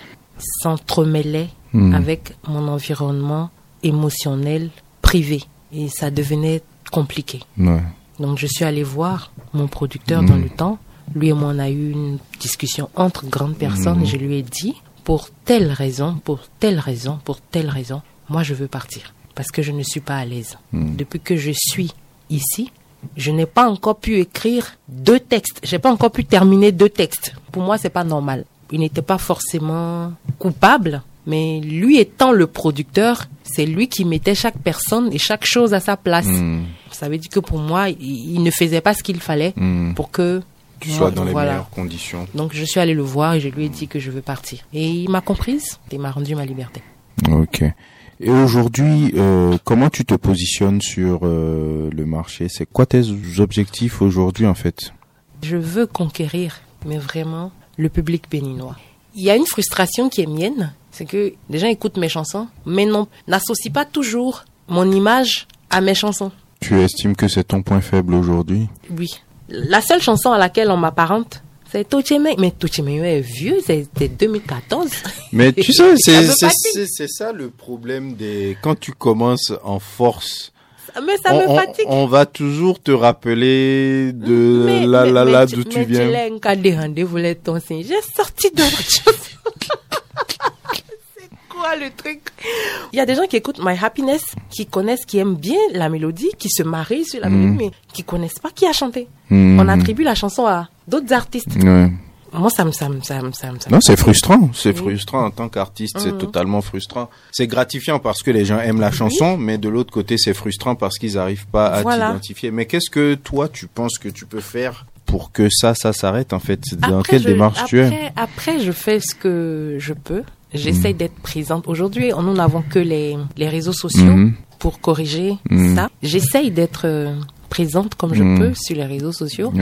Speaker 8: s'entremêlait
Speaker 9: Hmm.
Speaker 8: avec mon environnement émotionnel privé. Et ça devenait compliqué.
Speaker 9: ouais.
Speaker 8: Donc je suis allée voir mon producteur dans le temps. Lui et moi, on a eu une discussion entre grandes personnes. Je lui ai dit, pour telle raison, pour telle raison, pour telle raison, moi je veux partir. Parce que je ne suis pas à l'aise. Depuis que je suis ici, je n'ai pas encore pu écrire deux textes. J'ai pas encore pu terminer deux textes. Pour moi, c'est pas normal. Il n'était pas forcément coupable, mais lui étant le producteur, c'est lui qui mettait chaque personne et chaque chose à sa place.
Speaker 9: Hmm,
Speaker 8: Ça veut dire que pour moi, il, ne faisait pas ce qu'il fallait pour que
Speaker 9: Tu sois dans les
Speaker 8: voilà.
Speaker 9: meilleures conditions.
Speaker 8: Donc je suis allée le voir et je lui ai dit que je veux partir. Et il m'a comprise et m'a rendu ma liberté.
Speaker 9: Ok. Et aujourd'hui, euh, comment tu te positionnes sur euh, le marché? C'est quoi tes objectifs aujourd'hui en fait?
Speaker 8: Je veux conquérir, mais vraiment, le public béninois. Il y a une frustration qui est mienne, c'est que les gens écoutent mes chansons, mais non, n'associent pas toujours mon image à mes chansons.
Speaker 9: Tu estimes que c'est ton point faible aujourd'hui?
Speaker 8: Oui. La seule chanson à laquelle on m'apparente, c'est Tocheme. Mais Tocheme est vieux, c'était 2014.
Speaker 9: Mais tu sais, c'est c'est- c'est- c'est ça le problème des quand tu commences en force.
Speaker 8: Mais ça
Speaker 9: on,
Speaker 8: me
Speaker 9: on-
Speaker 8: fatigue.
Speaker 9: on va toujours te rappeler de
Speaker 8: Mais-
Speaker 9: là
Speaker 8: mais-
Speaker 9: là
Speaker 8: mais
Speaker 9: là
Speaker 8: tu-
Speaker 9: d'où tu
Speaker 8: mais
Speaker 9: viens.
Speaker 8: l'as encadré, rendez-vous les tons, c'est- J'ai sorti de autre chose. Quoi le truc Il y a des gens qui écoutent My Happiness, qui connaissent, qui aiment bien la mélodie, qui se marient sur la mélodie, mais qui connaissent pas qui a chanté.
Speaker 9: Mhm.
Speaker 8: On attribue la chanson à d'autres artistes.
Speaker 9: Ouais.
Speaker 8: Moi, ça me, ça me, ça me, ça me, ça me-
Speaker 9: Non, c'est frustrant. C'est
Speaker 8: Oui.
Speaker 9: frustrant en tant qu'artiste. C'est
Speaker 8: Mhm.
Speaker 9: totalement frustrant. C'est gratifiant parce que les gens aiment la chanson, mais de l'autre côté, c'est frustrant parce qu'ils n'arrivent pas à
Speaker 8: Voilà.
Speaker 9: t'identifier. Mais qu'est-ce que toi, tu penses que tu peux faire pour que ça, ça s'arrête en fait? Dans
Speaker 8: Après,
Speaker 9: quelle
Speaker 8: je-
Speaker 9: démarche tu es?
Speaker 8: Après, je fais ce que je peux. J'essaye d'être présente. Aujourd'hui, nous n'avons que les, les réseaux sociaux
Speaker 9: Mhm.
Speaker 8: pour corriger
Speaker 9: Mhm.
Speaker 8: ça. J'essaye d'être euh, présente comme je peux sur les réseaux sociaux.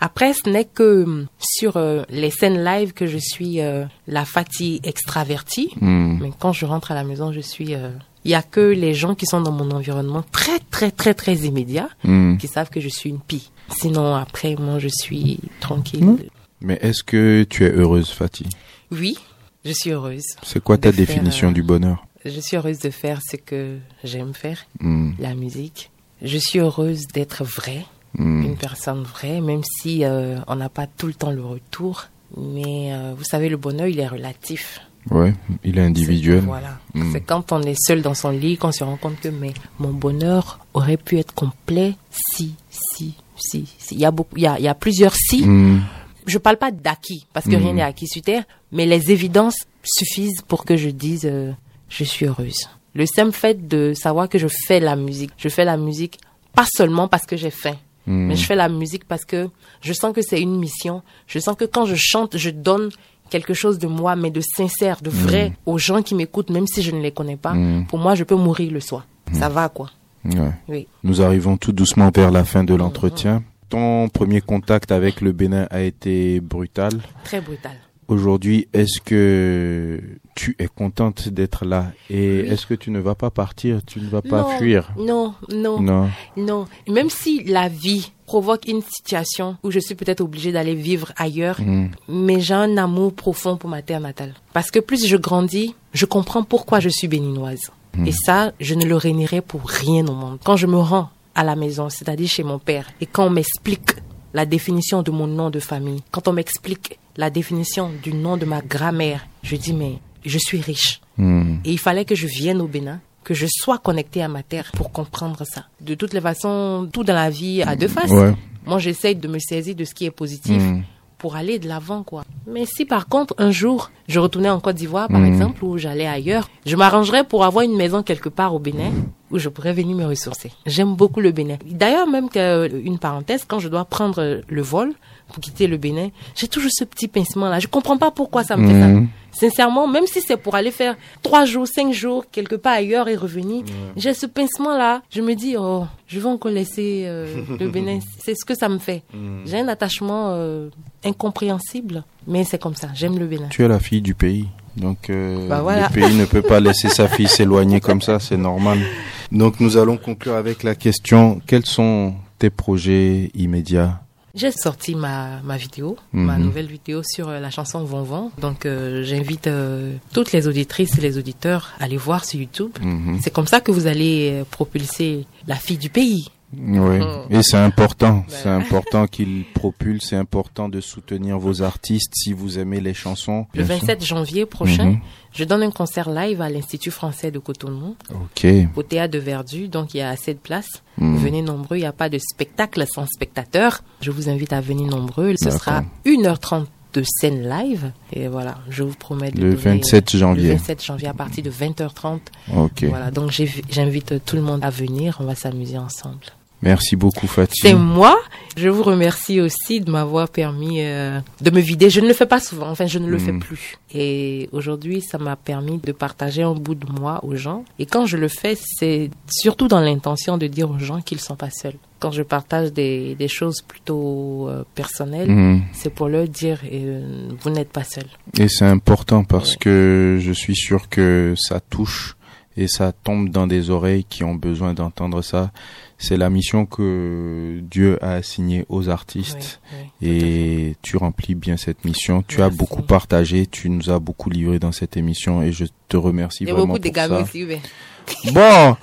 Speaker 8: Après, ce n'est que hum, sur euh, les scènes live que je suis euh, la Fatih extravertie. Mais quand je rentre à la maison, je suis... euh, Il y a que les gens qui sont dans mon environnement très, très, très, très immédiat qui savent que je suis une pie. Sinon, après, moi, je suis tranquille.
Speaker 9: Mais est-ce que tu es heureuse, Fatih?
Speaker 8: Oui, je suis heureuse.
Speaker 9: C'est quoi ta
Speaker 8: faire,
Speaker 9: définition
Speaker 8: euh,
Speaker 9: du bonheur
Speaker 8: Je suis heureuse de faire ce que j'aime faire,
Speaker 9: Mhm.
Speaker 8: la musique. Je suis heureuse d'être vraie,
Speaker 9: Mhm.
Speaker 8: une personne vraie, même si euh, on n'a pas tout le temps le retour. Mais euh, vous savez, le bonheur, il est relatif.
Speaker 9: Ouais, il est individuel.
Speaker 8: C'est- Voilà.
Speaker 9: Mm.
Speaker 8: C'est quand on est seul dans son lit qu'on se rend compte que mais mon bonheur aurait pu être complet si, si, si. si. Il y a beaucoup, il y a, il y a plusieurs si. Je parle pas d'acquis parce que rien n'est acquis sur terre, mais les évidences suffisent pour que je dise euh, je suis heureuse. Le simple fait de savoir que je fais la musique, je fais la musique pas seulement parce que j'ai faim,
Speaker 9: Mhm.
Speaker 8: mais je fais la musique parce que je sens que c'est une mission. Je sens que quand je chante, je donne quelque chose de moi, mais de sincère, de vrai, aux gens qui m'écoutent, même si je ne les connais pas,
Speaker 9: Mm.
Speaker 8: pour moi, je peux mourir le soir. Ça va, quoi.
Speaker 9: Ouais.
Speaker 8: Oui.
Speaker 9: Nous arrivons tout doucement vers la fin de l'entretien. Ton premier contact avec le Bénin a été brutal?
Speaker 8: Très brutal.
Speaker 9: Aujourd'hui, est-ce que tu es contente d'être là et
Speaker 8: Oui.
Speaker 9: est-ce que tu ne vas pas partir, tu ne vas pas
Speaker 8: non,
Speaker 9: fuir?
Speaker 8: Non, non,
Speaker 9: Non.
Speaker 8: non. Même si la vie provoque une situation où je suis peut-être obligée d'aller vivre ailleurs,
Speaker 9: Mm.
Speaker 8: mais j'ai un amour profond pour ma terre natale. Parce que plus je grandis, je comprends pourquoi je suis béninoise. Et ça, je ne le réunirai pour rien au monde. Quand je me rends à la maison, c'est-à-dire chez mon père, et quand on m'explique la définition de mon nom de famille, quand on m'explique la définition du nom de ma grand-mère, je dis, mais je suis riche.
Speaker 9: Mm.
Speaker 8: Et il fallait que je vienne au Bénin, que je sois connectée à ma terre pour comprendre ça. De toutes les façons, tout dans la vie a deux faces.
Speaker 9: Ouais.
Speaker 8: Moi, j'essaye de me saisir de ce qui est positif
Speaker 9: Mm.
Speaker 8: pour aller de l'avant, quoi. Mais si par contre, un jour, je retournais en Côte d'Ivoire, par
Speaker 9: Mm.
Speaker 8: exemple, ou j'allais ailleurs, je m'arrangerais pour avoir une maison quelque part au Bénin où je pourrais venir me ressourcer. J'aime beaucoup le Bénin. D'ailleurs, même qu'une parenthèse, quand je dois prendre le vol pour quitter le Bénin, j'ai toujours ce petit pincement-là. Je comprends pas pourquoi ça me fait ça.
Speaker 9: Mhm.
Speaker 8: Sincèrement, même si c'est pour aller faire trois jours, cinq jours, quelque part ailleurs et revenir, j'ai ce pincement-là. Je me dis, oh, je vais encore laisser euh, le Bénin. C'est ce que ça me fait. J'ai un attachement euh, incompréhensible, mais c'est comme ça. J'aime le Bénin.
Speaker 9: Tu es la fille du pays. Donc euh,
Speaker 8: Bah voilà.
Speaker 9: le pays ne peut pas laisser sa fille s'éloigner comme ça, c'est normal. Donc nous allons conclure avec la question quels sont tes projets immédiats?
Speaker 8: J'ai sorti ma, ma vidéo, ma
Speaker 9: Mhm.
Speaker 8: nouvelle vidéo sur euh, la chanson Von Von. Donc euh, j'invite euh, toutes les auditrices et les auditeurs à aller voir sur YouTube.
Speaker 9: Mhm.
Speaker 8: C'est comme ça que vous allez euh, propulser la fille du pays.
Speaker 9: Oui,
Speaker 8: Mhm.
Speaker 9: et c'est important,
Speaker 8: Voilà.
Speaker 9: c'est important qu'il propulse, c'est important de soutenir vos artistes si vous aimez les chansons.
Speaker 8: Le
Speaker 9: bien sûr.
Speaker 8: 27 janvier prochain,
Speaker 9: Mhm.
Speaker 8: je donne un concert live à l'Institut français de Cotonou, au théâtre de Verdu, donc il y a assez de place.
Speaker 9: Mhm.
Speaker 8: Venez nombreux, il n'y a pas de spectacle sans spectateurs. Je vous invite à venir nombreux. Ce sera 1h30 de scène live. Et voilà, je vous promets de
Speaker 9: Le
Speaker 8: donner-
Speaker 9: 27 janvier.
Speaker 8: Le 27 janvier à partir de 20h30.
Speaker 9: Ok.
Speaker 8: Voilà, donc j'invite tout le monde à venir, on va s'amuser ensemble.
Speaker 9: Merci beaucoup Fatih.
Speaker 8: C'est moi. Je vous remercie aussi de m'avoir permis euh, de me vider. Je ne le fais pas souvent, enfin je ne le fais
Speaker 9: Mhm.
Speaker 8: plus. Et aujourd'hui, ça m'a permis de partager un bout de moi aux gens. Et quand je le fais, c'est surtout dans l'intention de dire aux gens qu'ils sont pas seuls. Quand je partage des, des choses plutôt euh, personnelles,
Speaker 9: Mhm.
Speaker 8: c'est pour leur dire euh, vous n'êtes pas seuls.
Speaker 9: Et c'est important parce que je suis sûr que ça touche et ça tombe dans des oreilles qui ont besoin d'entendre ça. C'est la mission que Dieu a assignée aux artistes
Speaker 8: Oui, oui,
Speaker 9: et tu remplis bien cette mission. Tu as beaucoup partagé, tu nous as beaucoup livré dans cette émission et je te remercie
Speaker 8: Il y a
Speaker 9: vraiment
Speaker 8: beaucoup de
Speaker 9: pour ça.
Speaker 8: ici. mais-
Speaker 9: Bon,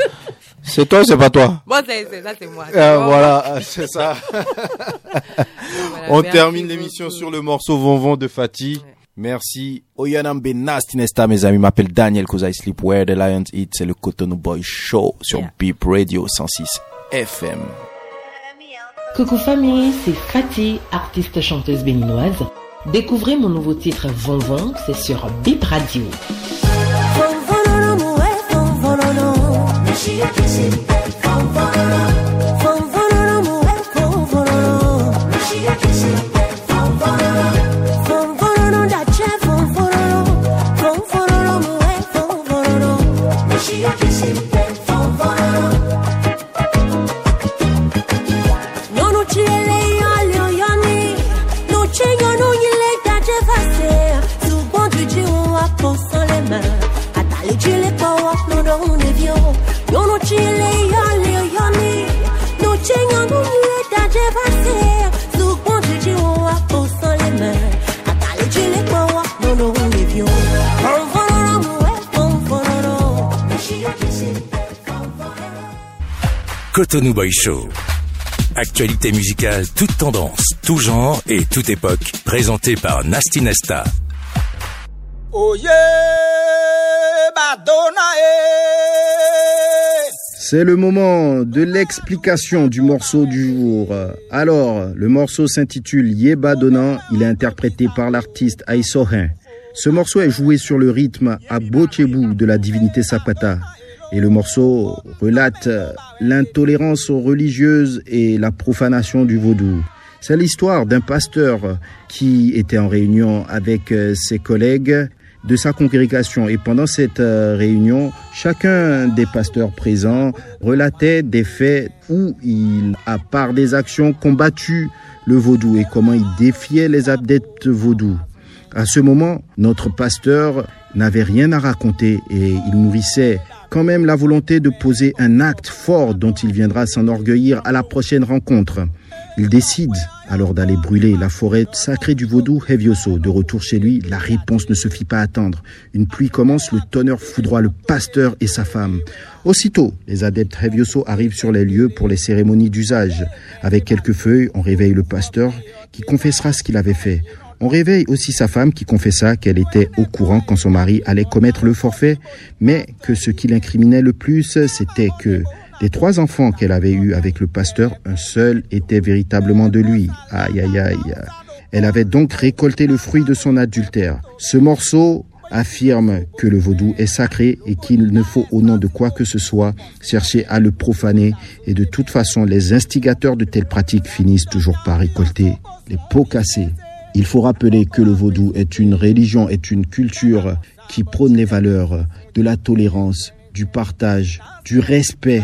Speaker 9: c'est toi, ou c'est pas toi?
Speaker 8: Bon, c'est c'est- ça, c'est moi.
Speaker 9: Ah,
Speaker 8: Bon,
Speaker 9: voilà, c'est ça.
Speaker 8: voilà,
Speaker 9: On termine l'émission sur le morceau Vonvon de Fatih.
Speaker 8: Ouais.
Speaker 9: Merci. Oyanambe Nasty Nesta, mes amis. m'appelle Daniel cause I sleep where the lions eat. C'est le Cotonou Boy Show sur
Speaker 8: Yeah.
Speaker 9: Beep Radio 106 FM.
Speaker 8: Coucou famille, c'est Fatih, artiste chanteuse béninoise. Découvrez mon nouveau titre Von Von, c'est sur Bip Radio.
Speaker 1: Cotonou Boy Show. Actualité musicale, toute tendance, tout genre et toute époque, présentée par Nasty Nesta.
Speaker 3: Oye, Madonna, eh.
Speaker 2: C'est le moment de l'explication du morceau du jour. Alors, le morceau s'intitule Yeba Donnant. Il est interprété par l'artiste Aïsohin. Ce morceau est joué sur le rythme à Bochebu de la divinité Sapata. Et le morceau relate l'intolérance religieuse et la profanation du vaudou. C'est l'histoire d'un pasteur qui était en réunion avec ses collègues de sa congrégation. Et pendant cette euh, réunion, chacun des pasteurs présents relatait des faits où il, à part des actions, combattu le vaudou et comment il défiait les adeptes vaudous. À ce moment, notre pasteur n'avait rien à raconter et il nourrissait quand même la volonté de poser un acte fort dont il viendra s'enorgueillir à la prochaine rencontre. Il décide alors d'aller brûler la forêt sacrée du vaudou Hevioso. De retour chez lui, la réponse ne se fit pas attendre. Une pluie commence, le tonnerre foudroie le pasteur et sa femme. Aussitôt, les adeptes Hevioso arrivent sur les lieux pour les cérémonies d'usage. Avec quelques feuilles, on réveille le pasteur qui confessera ce qu'il avait fait. On réveille aussi sa femme qui confessa qu'elle était au courant quand son mari allait commettre le forfait, mais que ce qui l'incriminait le plus, c'était que des trois enfants qu'elle avait eus avec le pasteur, un seul était véritablement de lui. Aïe, aïe, aïe. Elle avait donc récolté le fruit de son adultère. Ce morceau affirme que le vaudou est sacré et qu'il ne faut au nom de quoi que ce soit chercher à le profaner et de toute façon les instigateurs de telles pratiques finissent toujours par récolter les pots cassés. Il faut rappeler que le vaudou est une religion, est une culture qui prône les valeurs de la tolérance, du partage, du respect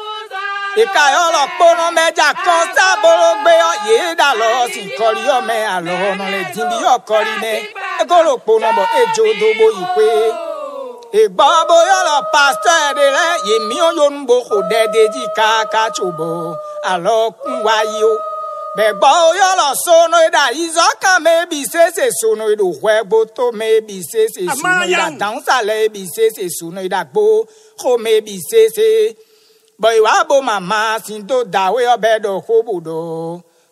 Speaker 3: Ìka yọ̀rọ̀ kpọ́nà mẹ́jà kan sábòrò gbé ọ yéé dà lọ sí kọrí ọmẹ àlọ́ ọ̀nà lè dín bí ọkọrí mẹ́. Egolo kpọ́nà bọ̀ ejò dogbo ìpè. Ìgbọ́ bóyá lọ pásítọ̀ ẹ̀dẹ̀ rẹ̀ yèmí oyonbo kò dẹ́dẹ́ jí káàká tsobo àlọ́ kún wáyé o. Bẹ̀gbọ́ oyá lọ sóno ìdá ìzọ́kàn mẹ́bi sèse sóno ìdò wẹ́gbó tó mẹ́bi sèse sóno ìdá dáhùnsálẹ̀ ẹ̀bi sèse sóno ìdá gbó kó mẹ́bi sèse bɔyi wa bo mama si do da we ɔbɛ do hobo do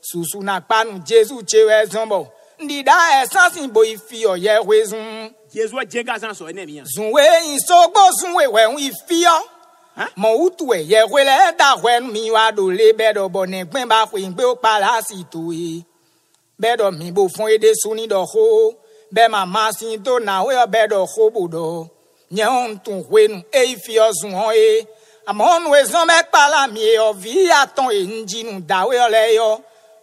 Speaker 3: susu na kpanu jesu tse wɛ zɔn bɔ ndida ɛsan si bo ifi ɔyɛ we
Speaker 4: zun. jesu jẹ gazan sɔ ɛnɛ mi yan.
Speaker 3: zunwe isogbo zunwe wɛhun ifiɔ mọ̀wútùwẹ̀ yẹ̀wé lẹ́dàwẹ́ mi wá lòlé bẹ́ẹ̀dọ̀ bọ̀ nẹ̀gbẹ́ bá pè gbé ó pa láàsì tó e bẹ́ẹ̀dọ̀ mi bò fún edé sunni dọ̀ kó bẹ́ẹ̀ màmá sí tó nà ó yọ bẹ́ẹ̀dọ̀ kó bò dọ̀ nyẹ́ ń tún wé nu èyí fi ọ́ hàn é amɔnu ezɔn mɛ kpala mi e yɔ vi atɔn enjinu dawe lɛ yɔ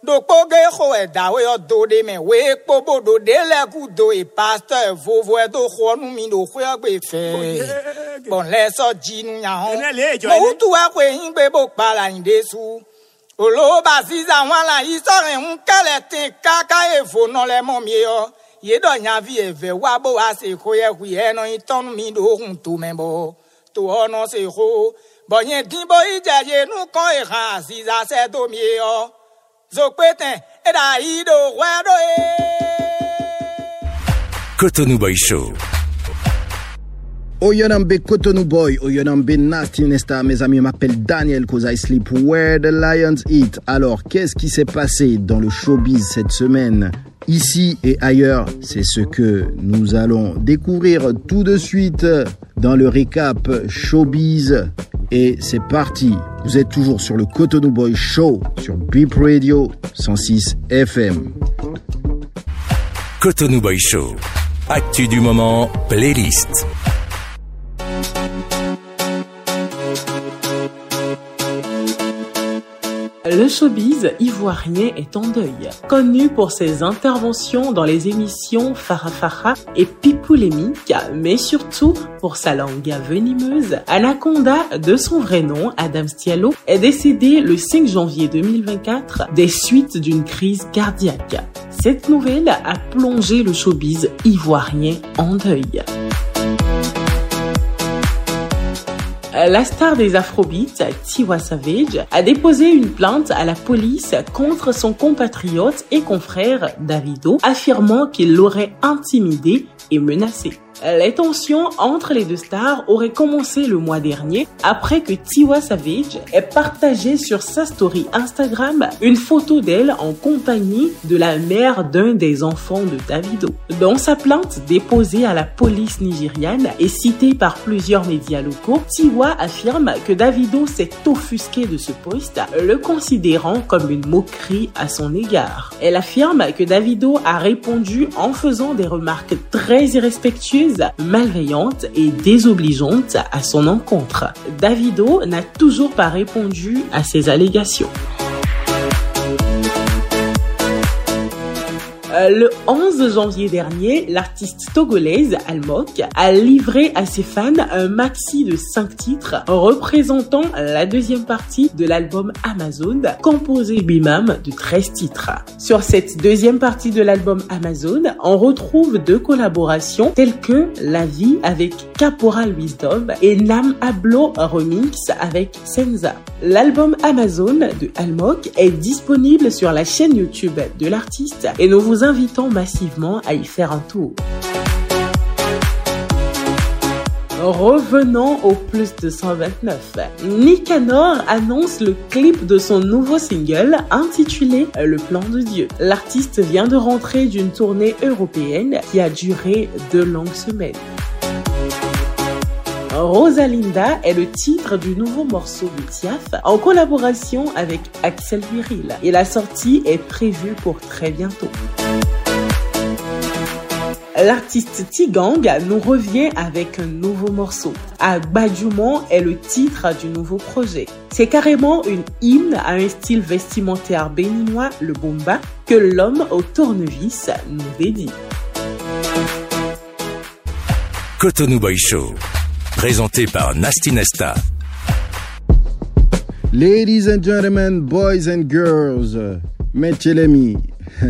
Speaker 3: ɖokpoge xɔ edawe yɔ do ɖe mɛ wee kpo bo ɖo ɖe lɛ ku do e pastɔ evovo edo xɔ nu mi ɖo xɔ yɔgbe e fɛ gbɔnlɛ sɔ
Speaker 4: dzinu nyahɔn
Speaker 3: mɔwutu
Speaker 4: wa
Speaker 3: e ko eyin gbe bo kpala yin de su. Olóba zizan wa la yi sɔrin ŋu kɛlɛ ten kaka evo nɔ lɛ mɔ mi yɔ yeɖɔ nyavi eve wa bo wa se xɔ yɛ hui ɛnɔ yi tɔnu mi ɖo ohun to mɛ bɔ to ɔnɔ se xɔ. Bo yi jɛ ye nu kɔn e hàn sisan sɛ do mi yɔ zokpeten eda yi do wɛ do ye.
Speaker 1: Cotonou Boy Show.
Speaker 2: Oyonambe Cotonou Boy, Oyonambe Nasty Nesta, mes amis, je m'appelle Daniel cause I sleep where the lions eat. Alors, qu'est-ce qui s'est passé dans le showbiz cette semaine? Ici et ailleurs, c'est ce que nous allons découvrir tout de suite dans le récap showbiz. Et c'est parti. Vous êtes toujours sur le Cotonou Boy Show sur Beep Radio 106 FM.
Speaker 1: Cotonou Boy Show. Actu du moment, playlist.
Speaker 10: Le showbiz ivoirien est en deuil. Connu pour ses interventions dans les émissions Farafara et Pipoulémique, mais surtout pour sa langue venimeuse, Anaconda, de son vrai nom, Adam Stialo, est décédé le 5 janvier 2024 des suites d'une crise cardiaque. Cette nouvelle a plongé le showbiz ivoirien en deuil. La star des Afrobeats, Tiwa Savage, a déposé une plainte à la police contre son compatriote et confrère Davido, affirmant qu'il l'aurait intimidé et menacé. Les tensions entre les deux stars auraient commencé le mois dernier après que Tiwa Savage ait partagé sur sa story Instagram une photo d'elle en compagnie de la mère d'un des enfants de Davido. Dans sa plainte déposée à la police nigériane et citée par plusieurs médias locaux, Tiwa affirme que Davido s'est offusqué de ce post, le considérant comme une moquerie à son égard. Elle affirme que Davido a répondu en faisant des remarques très irrespectueuses, malveillantes et désobligeantes à son encontre. Davido n'a toujours pas répondu à ces allégations. Euh, le 11 janvier dernier, l'artiste togolaise Almok a livré à ses fans un maxi de 5 titres représentant la deuxième partie de l'album Amazon composé lui-même de 13 titres. Sur cette deuxième partie de l'album Amazon, on retrouve deux collaborations telles que La vie avec Caporal Wisdom et Nam Ablo Remix avec Senza. L'album Amazon de Almok est disponible sur la chaîne YouTube de l'artiste et nous vous invitons massivement à y faire un tour. Revenons au plus de 129. Nicanor annonce le clip de son nouveau single intitulé Le plan de Dieu. L'artiste vient de rentrer d'une tournée européenne qui a duré deux longues semaines. Rosalinda est le titre du nouveau morceau de Tiaf en collaboration avec Axel Viril et la sortie est prévue pour très bientôt. L'artiste Tigang nous revient avec un nouveau morceau. Agbadjumon est le titre du nouveau projet. C'est carrément une hymne à un style vestimentaire béninois, le bomba, que l'homme au tournevis nous dédie.
Speaker 1: Cotonou Boy Show, présenté par Nasty Nesta.
Speaker 2: Ladies and gentlemen, boys and girls, Metchelemi.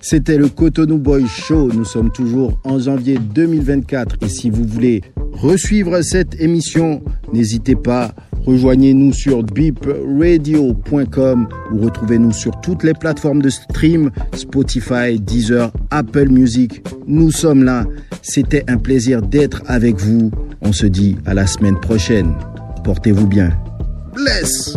Speaker 2: C'était le Cotonou Boy Show. Nous sommes toujours en janvier 2024. Et si vous voulez resuivre cette émission, n'hésitez pas. Rejoignez-nous sur beepradio.com ou retrouvez-nous sur toutes les plateformes de stream, Spotify, Deezer, Apple Music. Nous sommes là. C'était un plaisir d'être avec vous. On se dit à la semaine prochaine. Portez-vous bien. Bless!